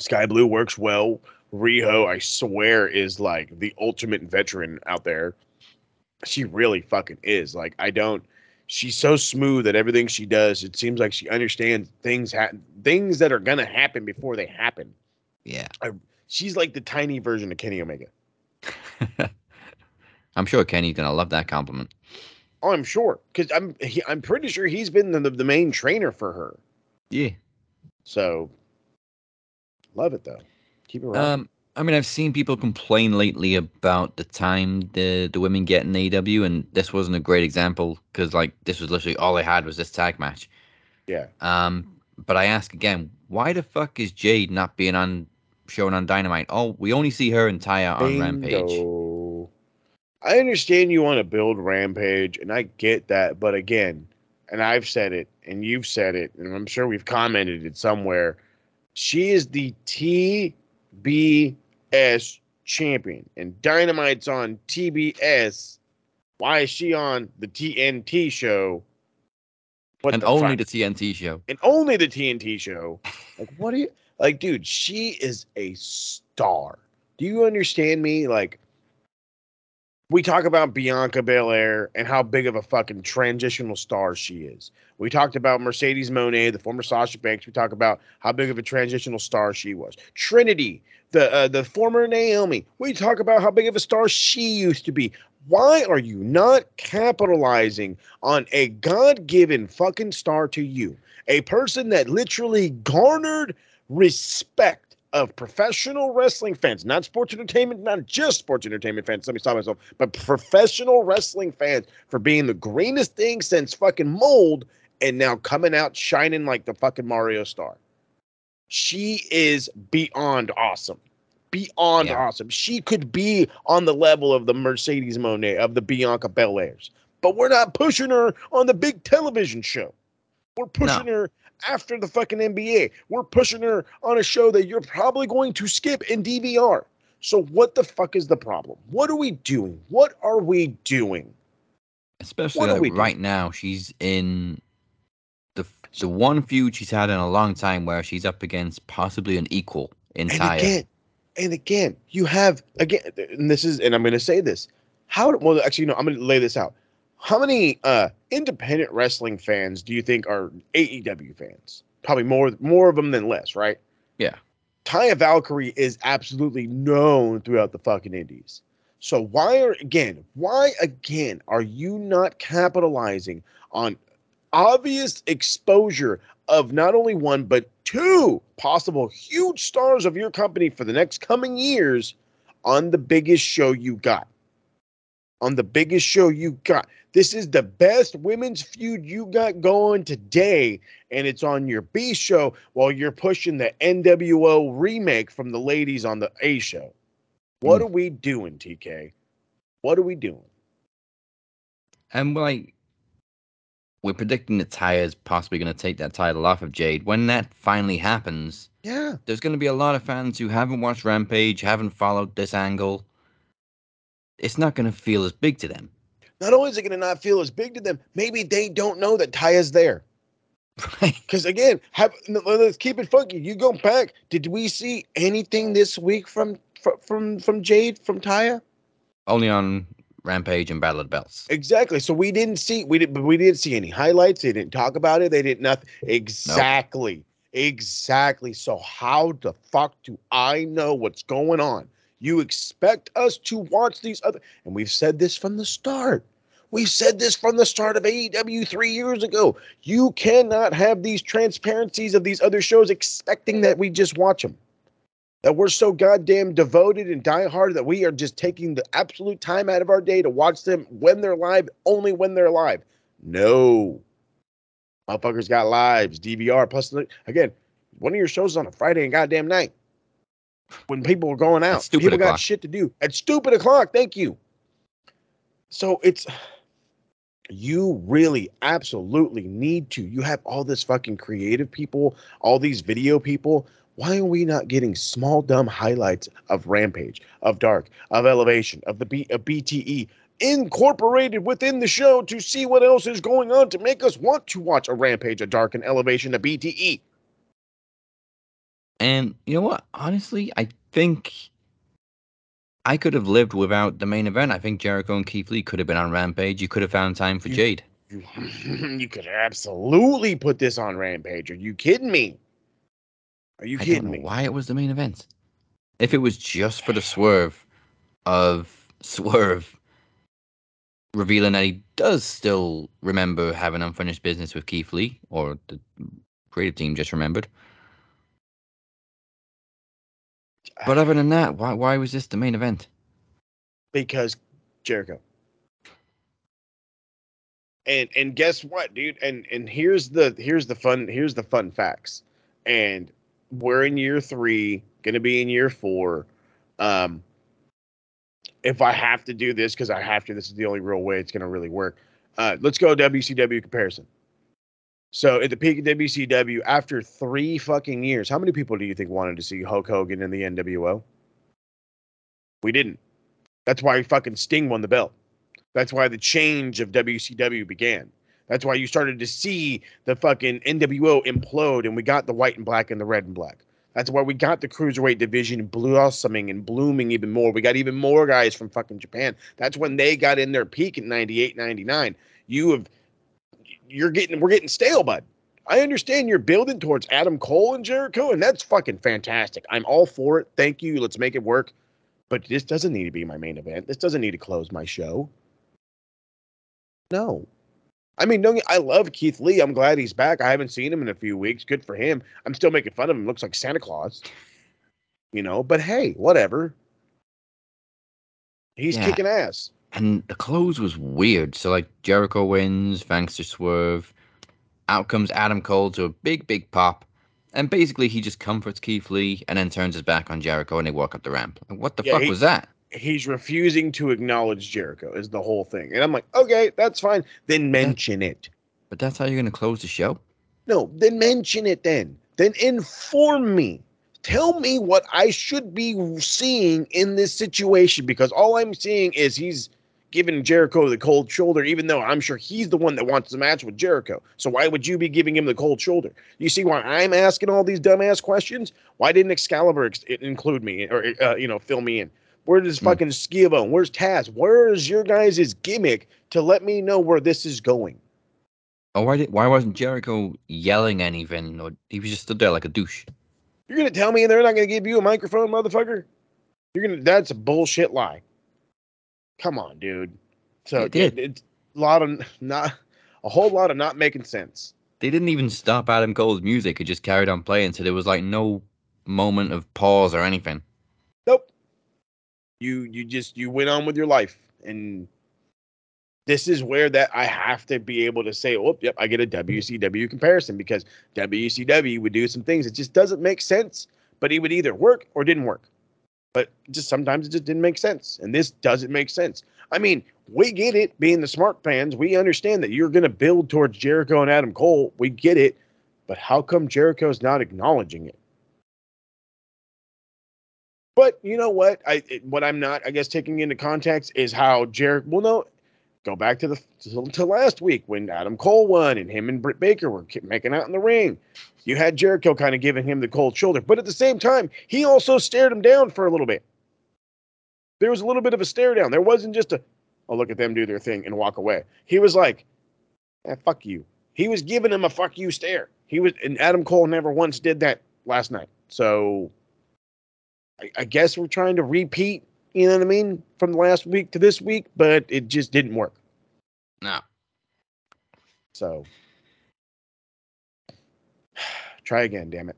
Sky Blue works well. Riho, I swear, is like the ultimate veteran out there. She really fucking is. Like I don't. She's so smooth at everything she does. It seems like she understands things ha- things that are gonna happen before they happen. Yeah. She's like the tiny version of Kenny Omega. I'm sure Kenny's gonna love that compliment. Oh, I'm sure because I'm he, I'm pretty sure he's been the, the main trainer for her. Yeah. So love it though. Keep it right. Um, I mean, I've seen people complain lately about the time the the women get in AEW, and this wasn't a great example because like this was literally all they had was this tag match. yeah. Um, but I ask again, why the fuck is Jade not being on shown on Dynamite? Oh, we only see her and Taya on Rampage. I understand you want to build Rampage, and I get that, but again, and I've said it, and you've said it, and I'm sure we've commented it somewhere. She is the TBS champion, and Dynamite's on TBS. Why is she on the TNT show? What and the only fuck? the TNT show. and only the TNT show. Like, what do you like, dude? She is a star. Do you understand me? Like, we talk about Bianca Belair and how big of a fucking transitional star she is. We talked about Mercedes Moné, the former Sasha Banks. We talk about how big of a transitional star she was. Trinity, the uh, the former Naomi. We talk about how big of a star she used to be. Why are you not capitalizing on a God-given fucking star to you? A person that literally garnered respect of professional wrestling fans, not sports entertainment, not just sports entertainment fans. Let me stop myself, but professional wrestling fans for being the greenest thing since fucking mold, and now coming out shining like the fucking Mario star. She is beyond awesome. Beyond Yeah. awesome. She could be on the level of the Mercedes Moné, of the Bianca Belairs. But we're not pushing her on the big television show. We're pushing her after the fucking NBA. We're pushing her on a show that you're probably going to skip in DVR. So what the fuck is the problem? What are we doing? What are we doing? Especially like we right now, she's in the the one feud she's had in a long time where she's up against possibly an equal in And Taya. again, and again, you have again, and this is, and I'm going to say this. How well, actually, no, I'm going to lay this out. How many uh independent wrestling fans do you think are AEW fans? Probably more, more of them than less, right? Yeah. Taya Valkyrie is absolutely known throughout the fucking indies. So why are again, why again are you not capitalizing on obvious exposure of not only one but two possible huge stars of your company for the next coming years on the biggest show you got? On the biggest show you got. This is the best women's feud you got going today, and it's on your B show while you're pushing the NWO remake from the ladies on the A show. What Mm. are we doing, TK? What are we doing? And like, we're predicting that Taya's possibly going to take that title off of Jade. When that finally happens, Yeah. there's going to be a lot of fans who haven't watched Rampage, haven't followed this angle. It's not going to feel as big to them. Not only is it going to not feel as big to them, maybe they don't know that Taya's there. Because again, have, let's keep it funky. You go back. Did we see anything this week from from from, from Jade from Taya? Only on Rampage and Battle of the Belts. Exactly. So we didn't see we didn't we didn't see any highlights. They didn't talk about it. They didn't nothing. Exactly. Exactly. So how the fuck do I know what's going on? You expect us to watch these other and we've said this from the start. We said this from the start of AEW three years ago. You cannot have these transparencies of these other shows expecting that we just watch them. That we're so goddamn devoted and diehard that we are just taking the absolute time out of our day to watch them when they're live, only when they're live. No. Motherfuckers got lives, DVR. Plus, again, one of your shows is on a Friday and goddamn night when people were going out. stupid People got shit to do at stupid o'clock. Thank you. So it's you really absolutely need to. You have all this fucking creative people, all these video people. Why are we not getting small dumb highlights of Rampage, of Dark, of Elevation, of the B, of BTE incorporated within the show to see what else is going on to make us want to watch a Rampage, a Dark, an Elevation, a? BTE? And you know what? Honestly, I think I could have lived without the main event. I think Jericho and Keith Lee could have been on Rampage. You could have found time for You- Jade. You, you could absolutely put this on Rampage. Are you kidding me? Are you I don't kidding know me? why it was the main event. If it was just for the swerve of Swerve revealing that he does still remember having unfinished business with Keith Lee, or the creative team just remembered. But other than that, why why was this the main event? because Jericho. And and guess what, dude? And and here's the here's the fun here's the fun facts. And we're in year three, gonna be in year four. Um if I have to do this, because I have to, this is the only real way it's gonna really work. Uh let's go WCW comparison. So at the peak of WCW, after three fucking years, how many people do you think wanted to see Hulk Hogan in the NWO? We didn't. That's why fucking Sting won the belt. That's why the change of WCW began. That's why you started to see the fucking NWO implode and we got the white and black and the red and black. That's why we got the cruiserweight division blossoming and blooming even more. We got even more guys from fucking Japan. That's when they got in their peak in 98, 99. You have you're getting we're getting stale, bud. I understand you're building towards Adam Cole and Jericho, and that's fucking fantastic. I'm all for it. Thank you. Let's make it work. But this doesn't need to be my main event. This doesn't need to close my show. No. I mean, don't I love Keith Lee. I'm glad he's back. I haven't seen him in a few weeks. Good for him. I'm still making fun of him. Looks like Santa Claus. You know, but hey, whatever. He's Yeah. kicking ass. And the close was weird. So like Jericho wins thanks to Swerve. Out comes Adam Cole to a big, big pop. And basically he just comforts Keith Lee and then turns his back on Jericho and they walk up the ramp. Like, what the Yeah, fuck he- was that? He's refusing to acknowledge Jericho, is the whole thing. And I'm like, okay, that's fine. Then mention it. But that's how you're gonna close the show? No, then mention it then. Then inform me. Tell me what I should be seeing in this situation because all I'm seeing is he's giving Jericho the cold shoulder, even though I'm sure he's the one that wants the match with Jericho. So why would you be giving him the cold shoulder? You see why I'm asking all these dumbass questions? Why didn't Excalibur ex- include me or uh, you know fill me in? Where does Hmm. fucking Skivo? Where's Taz? Where is your guys' gimmick to let me know where this is going? Oh, why did why wasn't Jericho yelling anything? Or he was just stood there like a douche. You're gonna tell me they're not gonna give you a microphone, motherfucker? You're gonna that's a bullshit lie. Come on, dude. So They did. it- it's a lot of not a whole lot of not making sense. They didn't even stop Adam Cole's music, it just carried on playing, so there was like no moment of pause or anything. Nope. You you just you went on with your life and this is where that I have to be able to say, oh, yep, I get a WCW comparison because WCW would do some things. It just doesn't make sense, but it would either work or didn't work. But just sometimes it just didn't make sense. And this doesn't make sense. I mean, we get it being the smart fans. We understand that you're going to build towards Jericho and Adam Cole. We get it. But how come Jericho's not acknowledging it? But you know what? I it- what I'm not, I guess, taking into context is how Jericho. Well, no, go back to the to, to last week when Adam Cole won and him and Britt Baker were ki- making out in the ring. You had Jericho kind of giving him the cold shoulder, but at the same time, he also stared him down for a little bit. There was a little bit of a stare down. There wasn't just a, oh look at them do their thing and walk away. He was like, eh, fuck you. He was giving him a fuck you stare. He was, and Adam Cole never once did that last night. So I, I guess we're trying to repeat, you know what I mean, from last week to this week, but it just didn't work. No. So try again, damn it.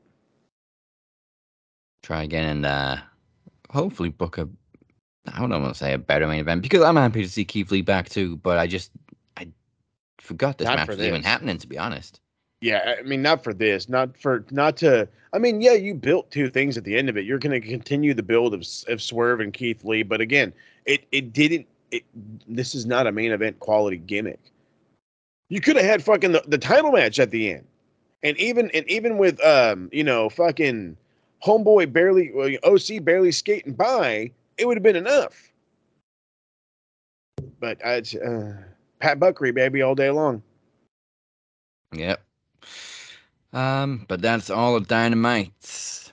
Try again and uh, hopefully book a. I don't want to say a better main event because I'm happy to see Keith Lee back too, but I just I forgot this Not match was even this. happening. To be honest. Yeah, I mean, not for this, not for, not to. I mean, yeah, you built two things at the end of it. You're going to continue the build of, of Swerve and Keith Lee, but again, it it didn't. It this is not a main event quality gimmick. You could have had fucking the, the title match at the end, and even and even with um, you know, fucking homeboy barely well, OC barely skating by, it would have been enough. But I, uh, Pat Buckery, baby, all day long. Yep. Um, but that's all of Dynamite.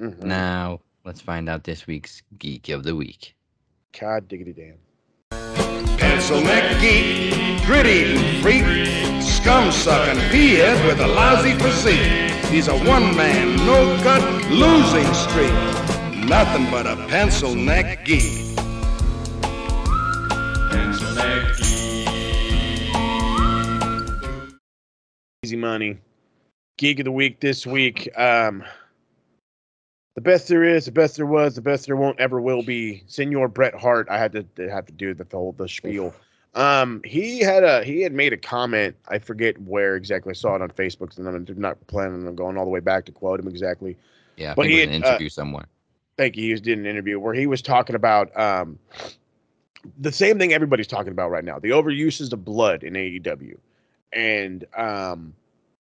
Mhm. Now let's find out this week's Geek of the Week. God diggity damn. Pencil neck geek, gritty eating freak, scum sucking peahead with a lousy physique. He's a one man, no cut, losing streak. Nothing but a pencil neck geek. Pencil neck Easy money. Geek of the week this week. Um, the best there is, the best there was, the best there won't ever will be. Senor Bret Hart. I had to, to have to do the whole the spiel. Um, he had a he had made a comment. I forget where exactly. I saw it on Facebook, and I'm not planning on going all the way back to quote him exactly. Yeah, But he was an had, uh, interview somewhere. thank you. He was did an interview where he was talking about um, the same thing everybody's talking about right now: the overuses of blood in AEW, and um,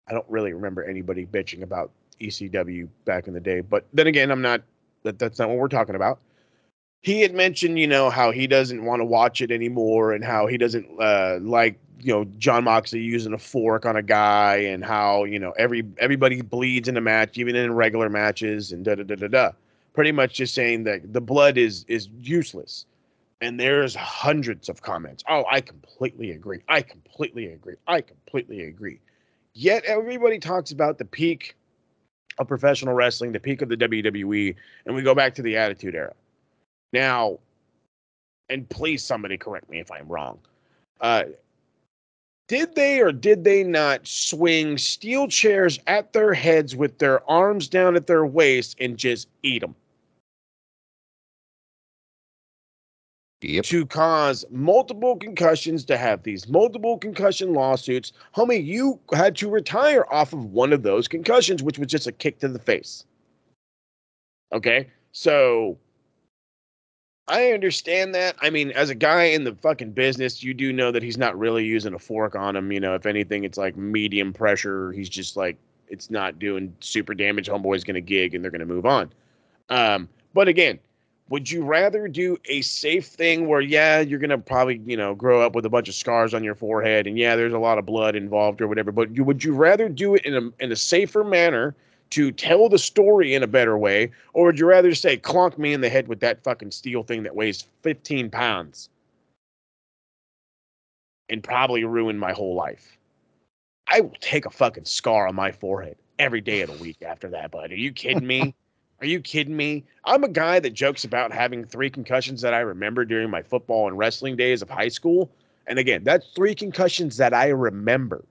I don't really remember anybody bitching about ECW back in the day. But then again, I'm not. That that's not what we're talking about. He had mentioned, you know, how he doesn't want to watch it anymore, and how he doesn't uh, like, you know, Jon Moxley using a fork on a guy, and how you know every everybody bleeds in a match, even in regular matches, and da da da da da pretty much just saying that the blood is is useless and there's hundreds of comments oh i completely agree i completely agree i completely agree yet everybody talks about the peak of professional wrestling the peak of the wwe and we go back to the attitude era. Now and please somebody correct me if i'm wrong. Uh did they or did they not swing steel chairs at their heads with their arms down at their waist and just eat them Yep. to cause multiple concussions, to have these multiple concussion lawsuits. Homie, you had to retire off of one of those concussions, which was just a kick to the face. Okay. So I understand that. I mean, as a guy in the fucking business, you do know that he's not really using a fork on him. You know, if anything, it's like medium pressure. He's just like, it's not doing super damage. Homeboy's going to gig and they're going to move on. Um, but again, would you rather do a safe thing where yeah you're gonna probably you know grow up with a bunch of scars on your forehead and yeah there's a lot of blood involved or whatever but you, would you rather do it in a, in a safer manner to tell the story in a better way or would you rather say clonk me in the head with that fucking steel thing that weighs 15 pounds and probably ruin my whole life? I will take a fucking scar on my forehead every day of the week after that bud are you kidding me Are you kidding me? I'm a guy that jokes about having three concussions that I remember during my football and wrestling days of high school. And again, that's three concussions that I remember.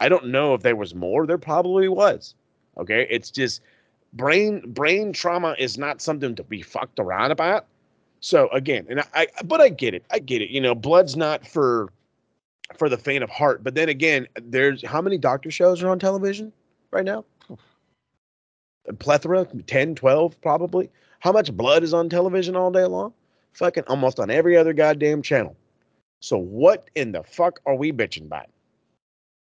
I don't know if there was more. There probably was. Okay. It's just brain brain trauma is not something to be fucked around about. So again, and I, but I get it. I get it. You know, blood's not for for the faint of heart. But then again, there's how many doctor shows are on television right now? Plethora 10 12 probably. How much blood is on television all day long? Fucking almost on every other goddamn channel. So what in the fuck are we bitching about?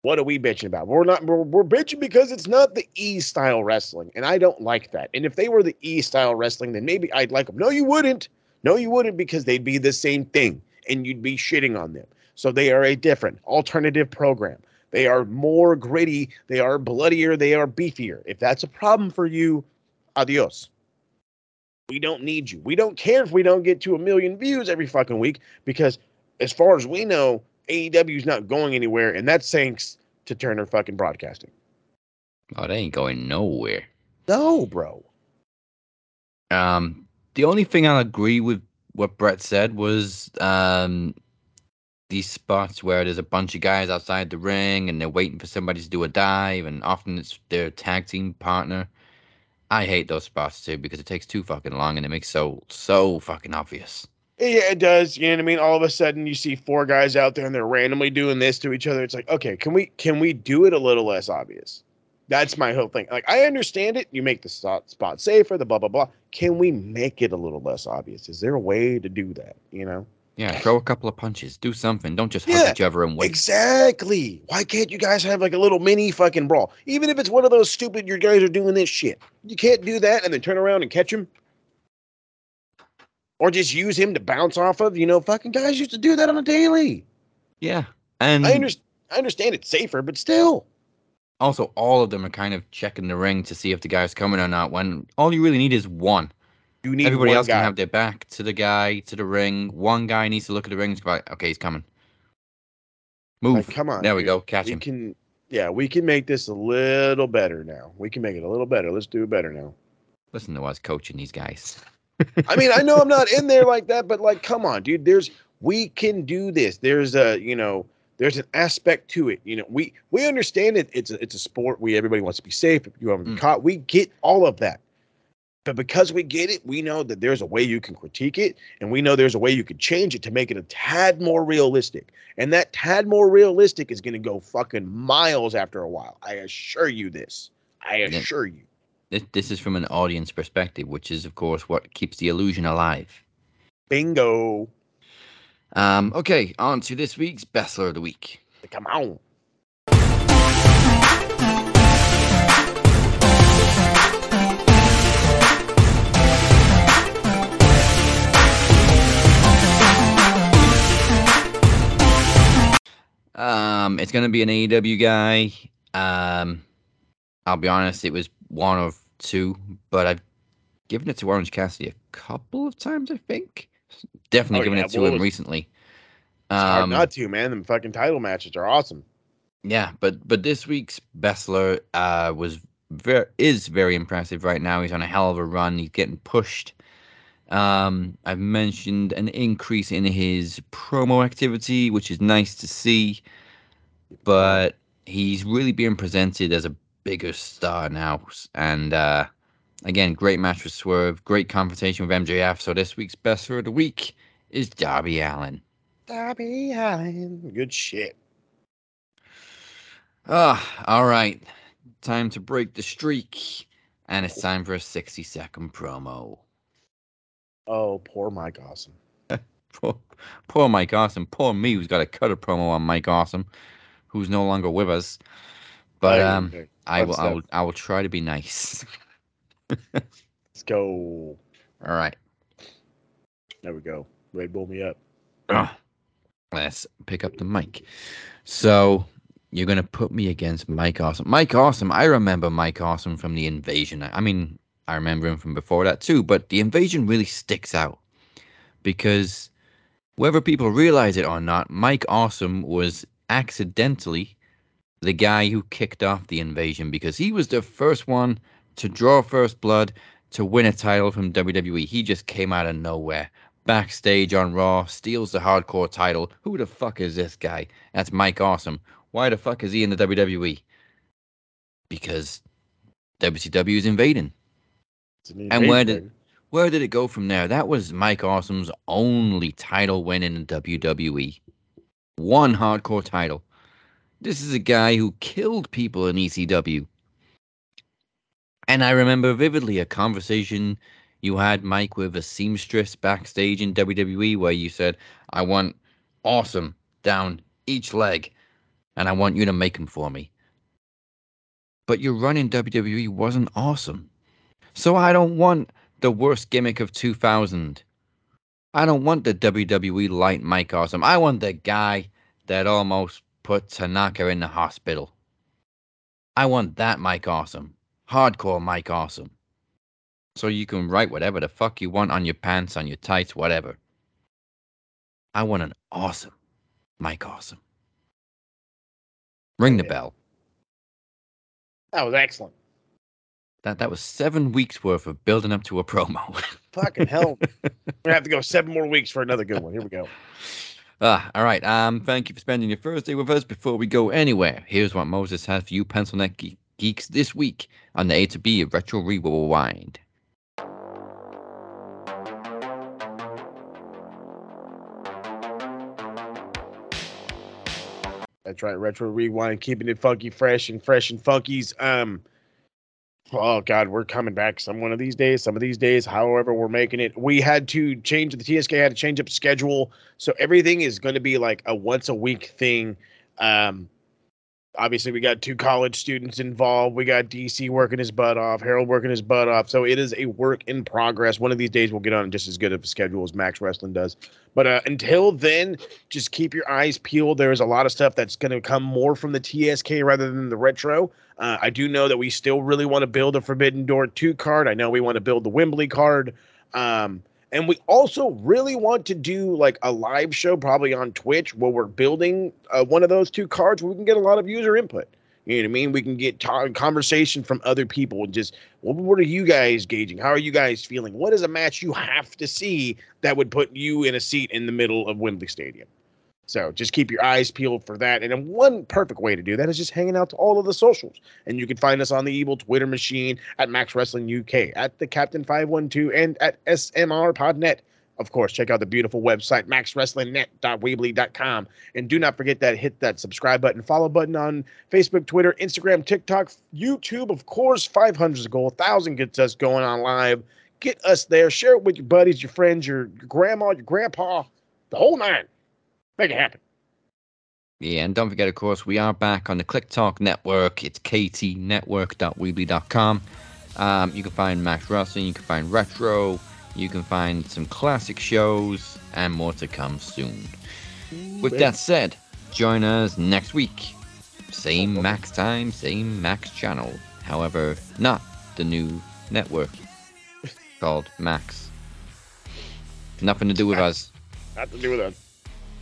What are we bitching about? We're not we're, we're bitching because it's not the e style wrestling and i don't like that. And if they were the e style wrestling then maybe i'd like them no you wouldn't. No you wouldn't because they'd be the same thing and you'd be shitting on them. So they are a different alternative program they are more gritty. They are bloodier. They are beefier. If that's a problem for you, adios. We don't need you. We don't care if we don't get to a million views every fucking week because, as far as we know, AEW is not going anywhere, and that's thanks to Turner fucking Broadcasting. Oh, they ain't going nowhere. No, bro. Um, the only thing I'll agree with what Bret said was um, these spots where there's a bunch of guys outside the ring and they're waiting for somebody to do a dive, and often it's their tag team partner. I hate those spots too because it takes too fucking long and it makes so so fucking obvious. Yeah, it does. You know what I mean? All of a sudden you see four guys out there and they're randomly doing this to each other. It's like, okay, can we can we do it a little less obvious? That's my whole thing. Like I understand it. You make the spot, spot safer, the blah blah blah. Can we make it a little less obvious? Is there a way to do that? You know? Yeah, eh. throw a couple of punches, do something. Don't just hug Yeah, each other and wait. Exactly. Why can't you guys have like a little mini fucking brawl? Even if it's one of those stupid, you guys are doing this shit. You can't do that and then turn around and catch him. Or just use him to bounce off of. You know, fucking guys used to do that on a daily. Yeah, and I, understand. I understand it's safer, but still. also all of them are kind of checking the ring to see if the guy's coming or not. When all you really need is one. You need Everybody else guy. can have their back to the guy, to the ring. One guy needs to look at the ring and go, okay, he's coming. Move. Like, come on. There we dude. go. Catch we him. can yeah, we can make this a little better now. We can make it a little better. Let's do it better now. Listen to us coaching these guys. I mean, I know I'm not in there like that, but like, come on, dude. There's we can do this. There's a you know, there's an aspect to it. You know, we we understand it. It's a, it's a sport. We everybody wants to be safe. If you haven't Mm. caught, we get all of that. But because we get it, we know that there's a way you can critique it, and we know there's a way you can change it to make it a tad more realistic. And that tad more realistic is going to go fucking miles after a while. I assure you this. I assure you. This, this is from an audience perspective, which is, of course, what keeps the illusion alive. Bingo. Um, okay, on to this week's Bachelor of the Week. Come on. Um, it's gonna be an AEW guy. Um, I'll be honest, it was one of two, but I've given it to Orange Cassidy a couple of times. I think definitely Oh, given yeah, it to well, him recently. It's hard Um, not to, man. The fucking title matches are awesome. yeah, but but this week's Bessler uh was very is very impressive right now. He's on a hell of a run. He's getting pushed. Um, I've mentioned an increase in his promo activity, which is nice to see. But he's really being presented as a bigger star now. And uh, again, great match with Swerve, great confrontation with MJF. So this week's best of the Week is Darby Allin. Darby Allin. Good shit. Ah, all right. Time to break the streak. And it's time for a 60 second promo. Oh, poor Mike Awesome. Poor, poor Mike Awesome. Poor me who's got to cut a promo on Mike Awesome, who's no longer with us. But um, hey, I will, I will, I will try to be nice. Let's go. All right. There we go. Red Bull me up. Ah, let's pick up the mic. So you're gonna put me against Mike Awesome. Mike Awesome. I remember Mike Awesome from the Invasion. I mean, I remember him from before that too. But the Invasion really sticks out because whether people realize it or not, Mike Awesome was accidentally the guy who kicked off the invasion because he was the first one to draw first blood to win a title from WWE. He just came out of nowhere. Backstage on Raw, steals the hardcore title. Who the fuck is this guy? That's Mike Awesome. Why the fuck is he in the WWE? Because WCW is invading. And where did where did it go from there? That was Mike Awesome's only title win in WWE. One hardcore title. This is a guy who killed people in ECW. And I remember vividly a conversation you had, Mike, with a seamstress backstage in WWE where you said, I want awesome down each leg, and I want you to make them for me. But your run in WWE wasn't awesome. So I don't want the worst gimmick of 2000. I don't want the WWE light Mike Awesome. I want the guy that almost put Tanaka in the hospital. I want that Mike Awesome. Hardcore Mike Awesome. So you can write whatever the fuck you want on your pants, on your tights, whatever. I want an awesome Mike Awesome. Ring the bell. That was excellent. That that was seven weeks worth of building up to a promo. Fucking hell. We're gonna have to go seven more weeks for another good one. Here we go. Ah, all right. Um, thank you for spending your Thursday with us. Before we go anywhere, here's what Moses has for you, Pencil Neck Ge- Geeks, this week on the A to B of Retro Rewind. That's right, retro rewind, keeping it funky, fresh and fresh and funkies. Um, oh God, we're coming back some one of these days. Some of these days, however, we're making it. We had to change the TSK had to change up schedule, so everything is going to be like a once a week thing. Um, obviously, we got two college students involved. We got DC working his butt off, Harold working his butt off. So it is a work in progress. One of these days, we'll get on just as good of a schedule as Max Wrestling does. But uh, until then, just keep your eyes peeled. There's a lot of stuff that's going to come more from the TSK rather than the retro. Uh, I do know that we still really want to build a Forbidden Door 2 card. I know we want to build the Wembley card. Um, and we also really want to do like a live show, probably on Twitch, where we're building uh, one of those two cards where we can get a lot of user input. You know what I mean? We can get conversation from other people and just, well, what are you guys gauging? How are you guys feeling? What is a match you have to see that would put you in a seat in the middle of Wembley Stadium? So just keep your eyes peeled for that. And one perfect way to do that is just hanging out to all of the socials. And you can find us on the evil Twitter machine at Max Wrestling UK, at the Captain 512, and at SMR Podnet. Of course, check out the beautiful website, maxwrestlingnet.weebly.com. And do not forget that hit that subscribe button, follow button on Facebook, Twitter, Instagram, TikTok, YouTube, of course. 500 is a goal, 1,000 gets us going on live. Get us there. Share it with your buddies, your friends, your grandma, your grandpa, the whole nine. Make it happen. Yeah, and don't forget, of course, we are back on the Click Talk Network. It's ktnetwork.weebly.com. Um, you can find Max Wrestling, you can find Retro, you can find some classic shows, and more to come soon. With that said, join us next week. Same Max time, same Max channel. However, not the new network called Max. Nothing to do with us. Not to do with us.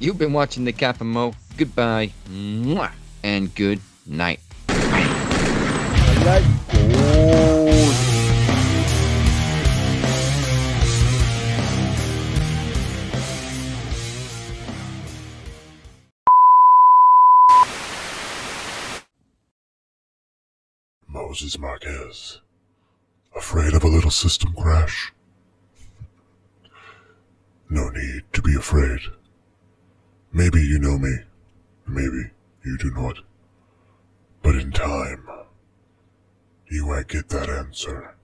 You've been watching the Cap and Mo. Goodbye. Mwah, and good night. Moses Marquez. Afraid of a little system crash? No need to be afraid. Maybe you know me, maybe you do not. But in time, you might get that answer.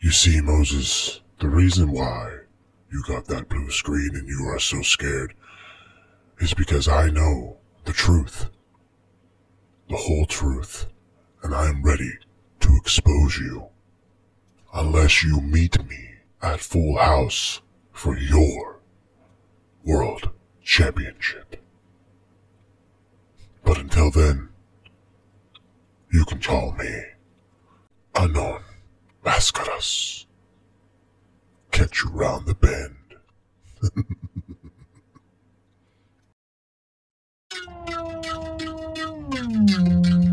You see, Moses, the reason why you got that blue screen and you are so scared is because I know the truth. The whole truth. And I am ready to expose you. Unless you meet me at Full House for your World Championship. But until then, you can call me Anon Mascaras. Catch you round the bend. Mm-hmm.